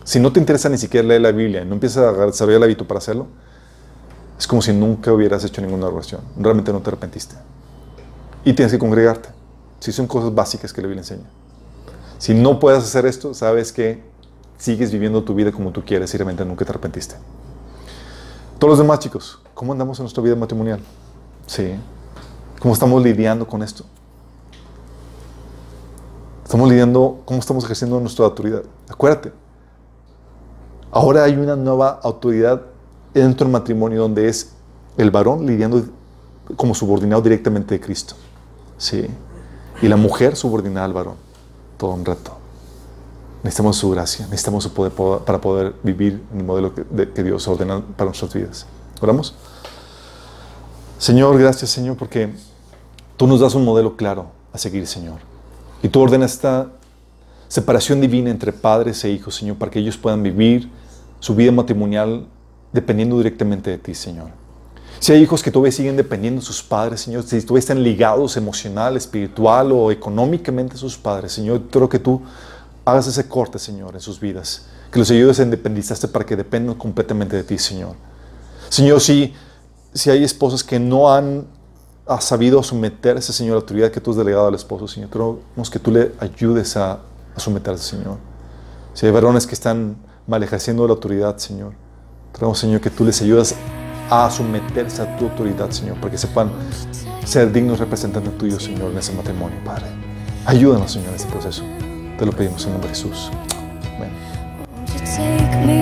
Si no te interesa ni siquiera leer la Biblia no empiezas a desarrollar el hábito para hacerlo, es como si nunca hubieras hecho ninguna oración. Realmente no te arrepentiste. Y tienes que congregarte. Si son cosas básicas que la Biblia enseña. Si no puedes hacer esto, sabes que sigues viviendo tu vida como tú quieres y realmente nunca te arrepentiste. Todos los demás chicos, ¿cómo andamos en nuestra vida matrimonial? Sí. ¿Cómo estamos lidiando con esto? Estamos lidiando, ¿cómo estamos ejerciendo nuestra autoridad? Acuérdate, ahora hay una nueva autoridad dentro del matrimonio donde es el varón lidiando como subordinado directamente de Cristo. Sí. Y la mujer subordinada al varón. Todo un reto. Necesitamos su gracia, necesitamos su poder po- para poder vivir en el modelo que, de- que Dios ordena para nuestras vidas. ¿Oramos? Señor, gracias Señor porque tú nos das un modelo claro a seguir, Señor. Y tú ordenas esta separación divina entre padres e hijos, Señor, para que ellos puedan vivir su vida matrimonial dependiendo directamente de ti, Señor. Si hay hijos que todavía siguen dependiendo de sus padres, Señor, si todavía están ligados emocional, espiritual o económicamente a sus padres, Señor, creo que tú hagas ese corte, Señor, en sus vidas. Que los ayudes a independizarse para que dependan completamente de ti, Señor. Señor, si, si hay esposas que no han ha sabido someterse, Señor, a la autoridad que tú has delegado al esposo, Señor, queremos que tú le ayudes a, a someterse, Señor. Si hay varones que están mal ejerciendo la autoridad, Señor, Rogamos, Señor, que tú les ayudas a someterse a tu autoridad, Señor, para que sepan ser dignos representantes tuyos, Señor, en ese matrimonio, Padre. Ayúdanos, Señor, en este proceso. Te lo pedimos en nombre de Jesús. Amén.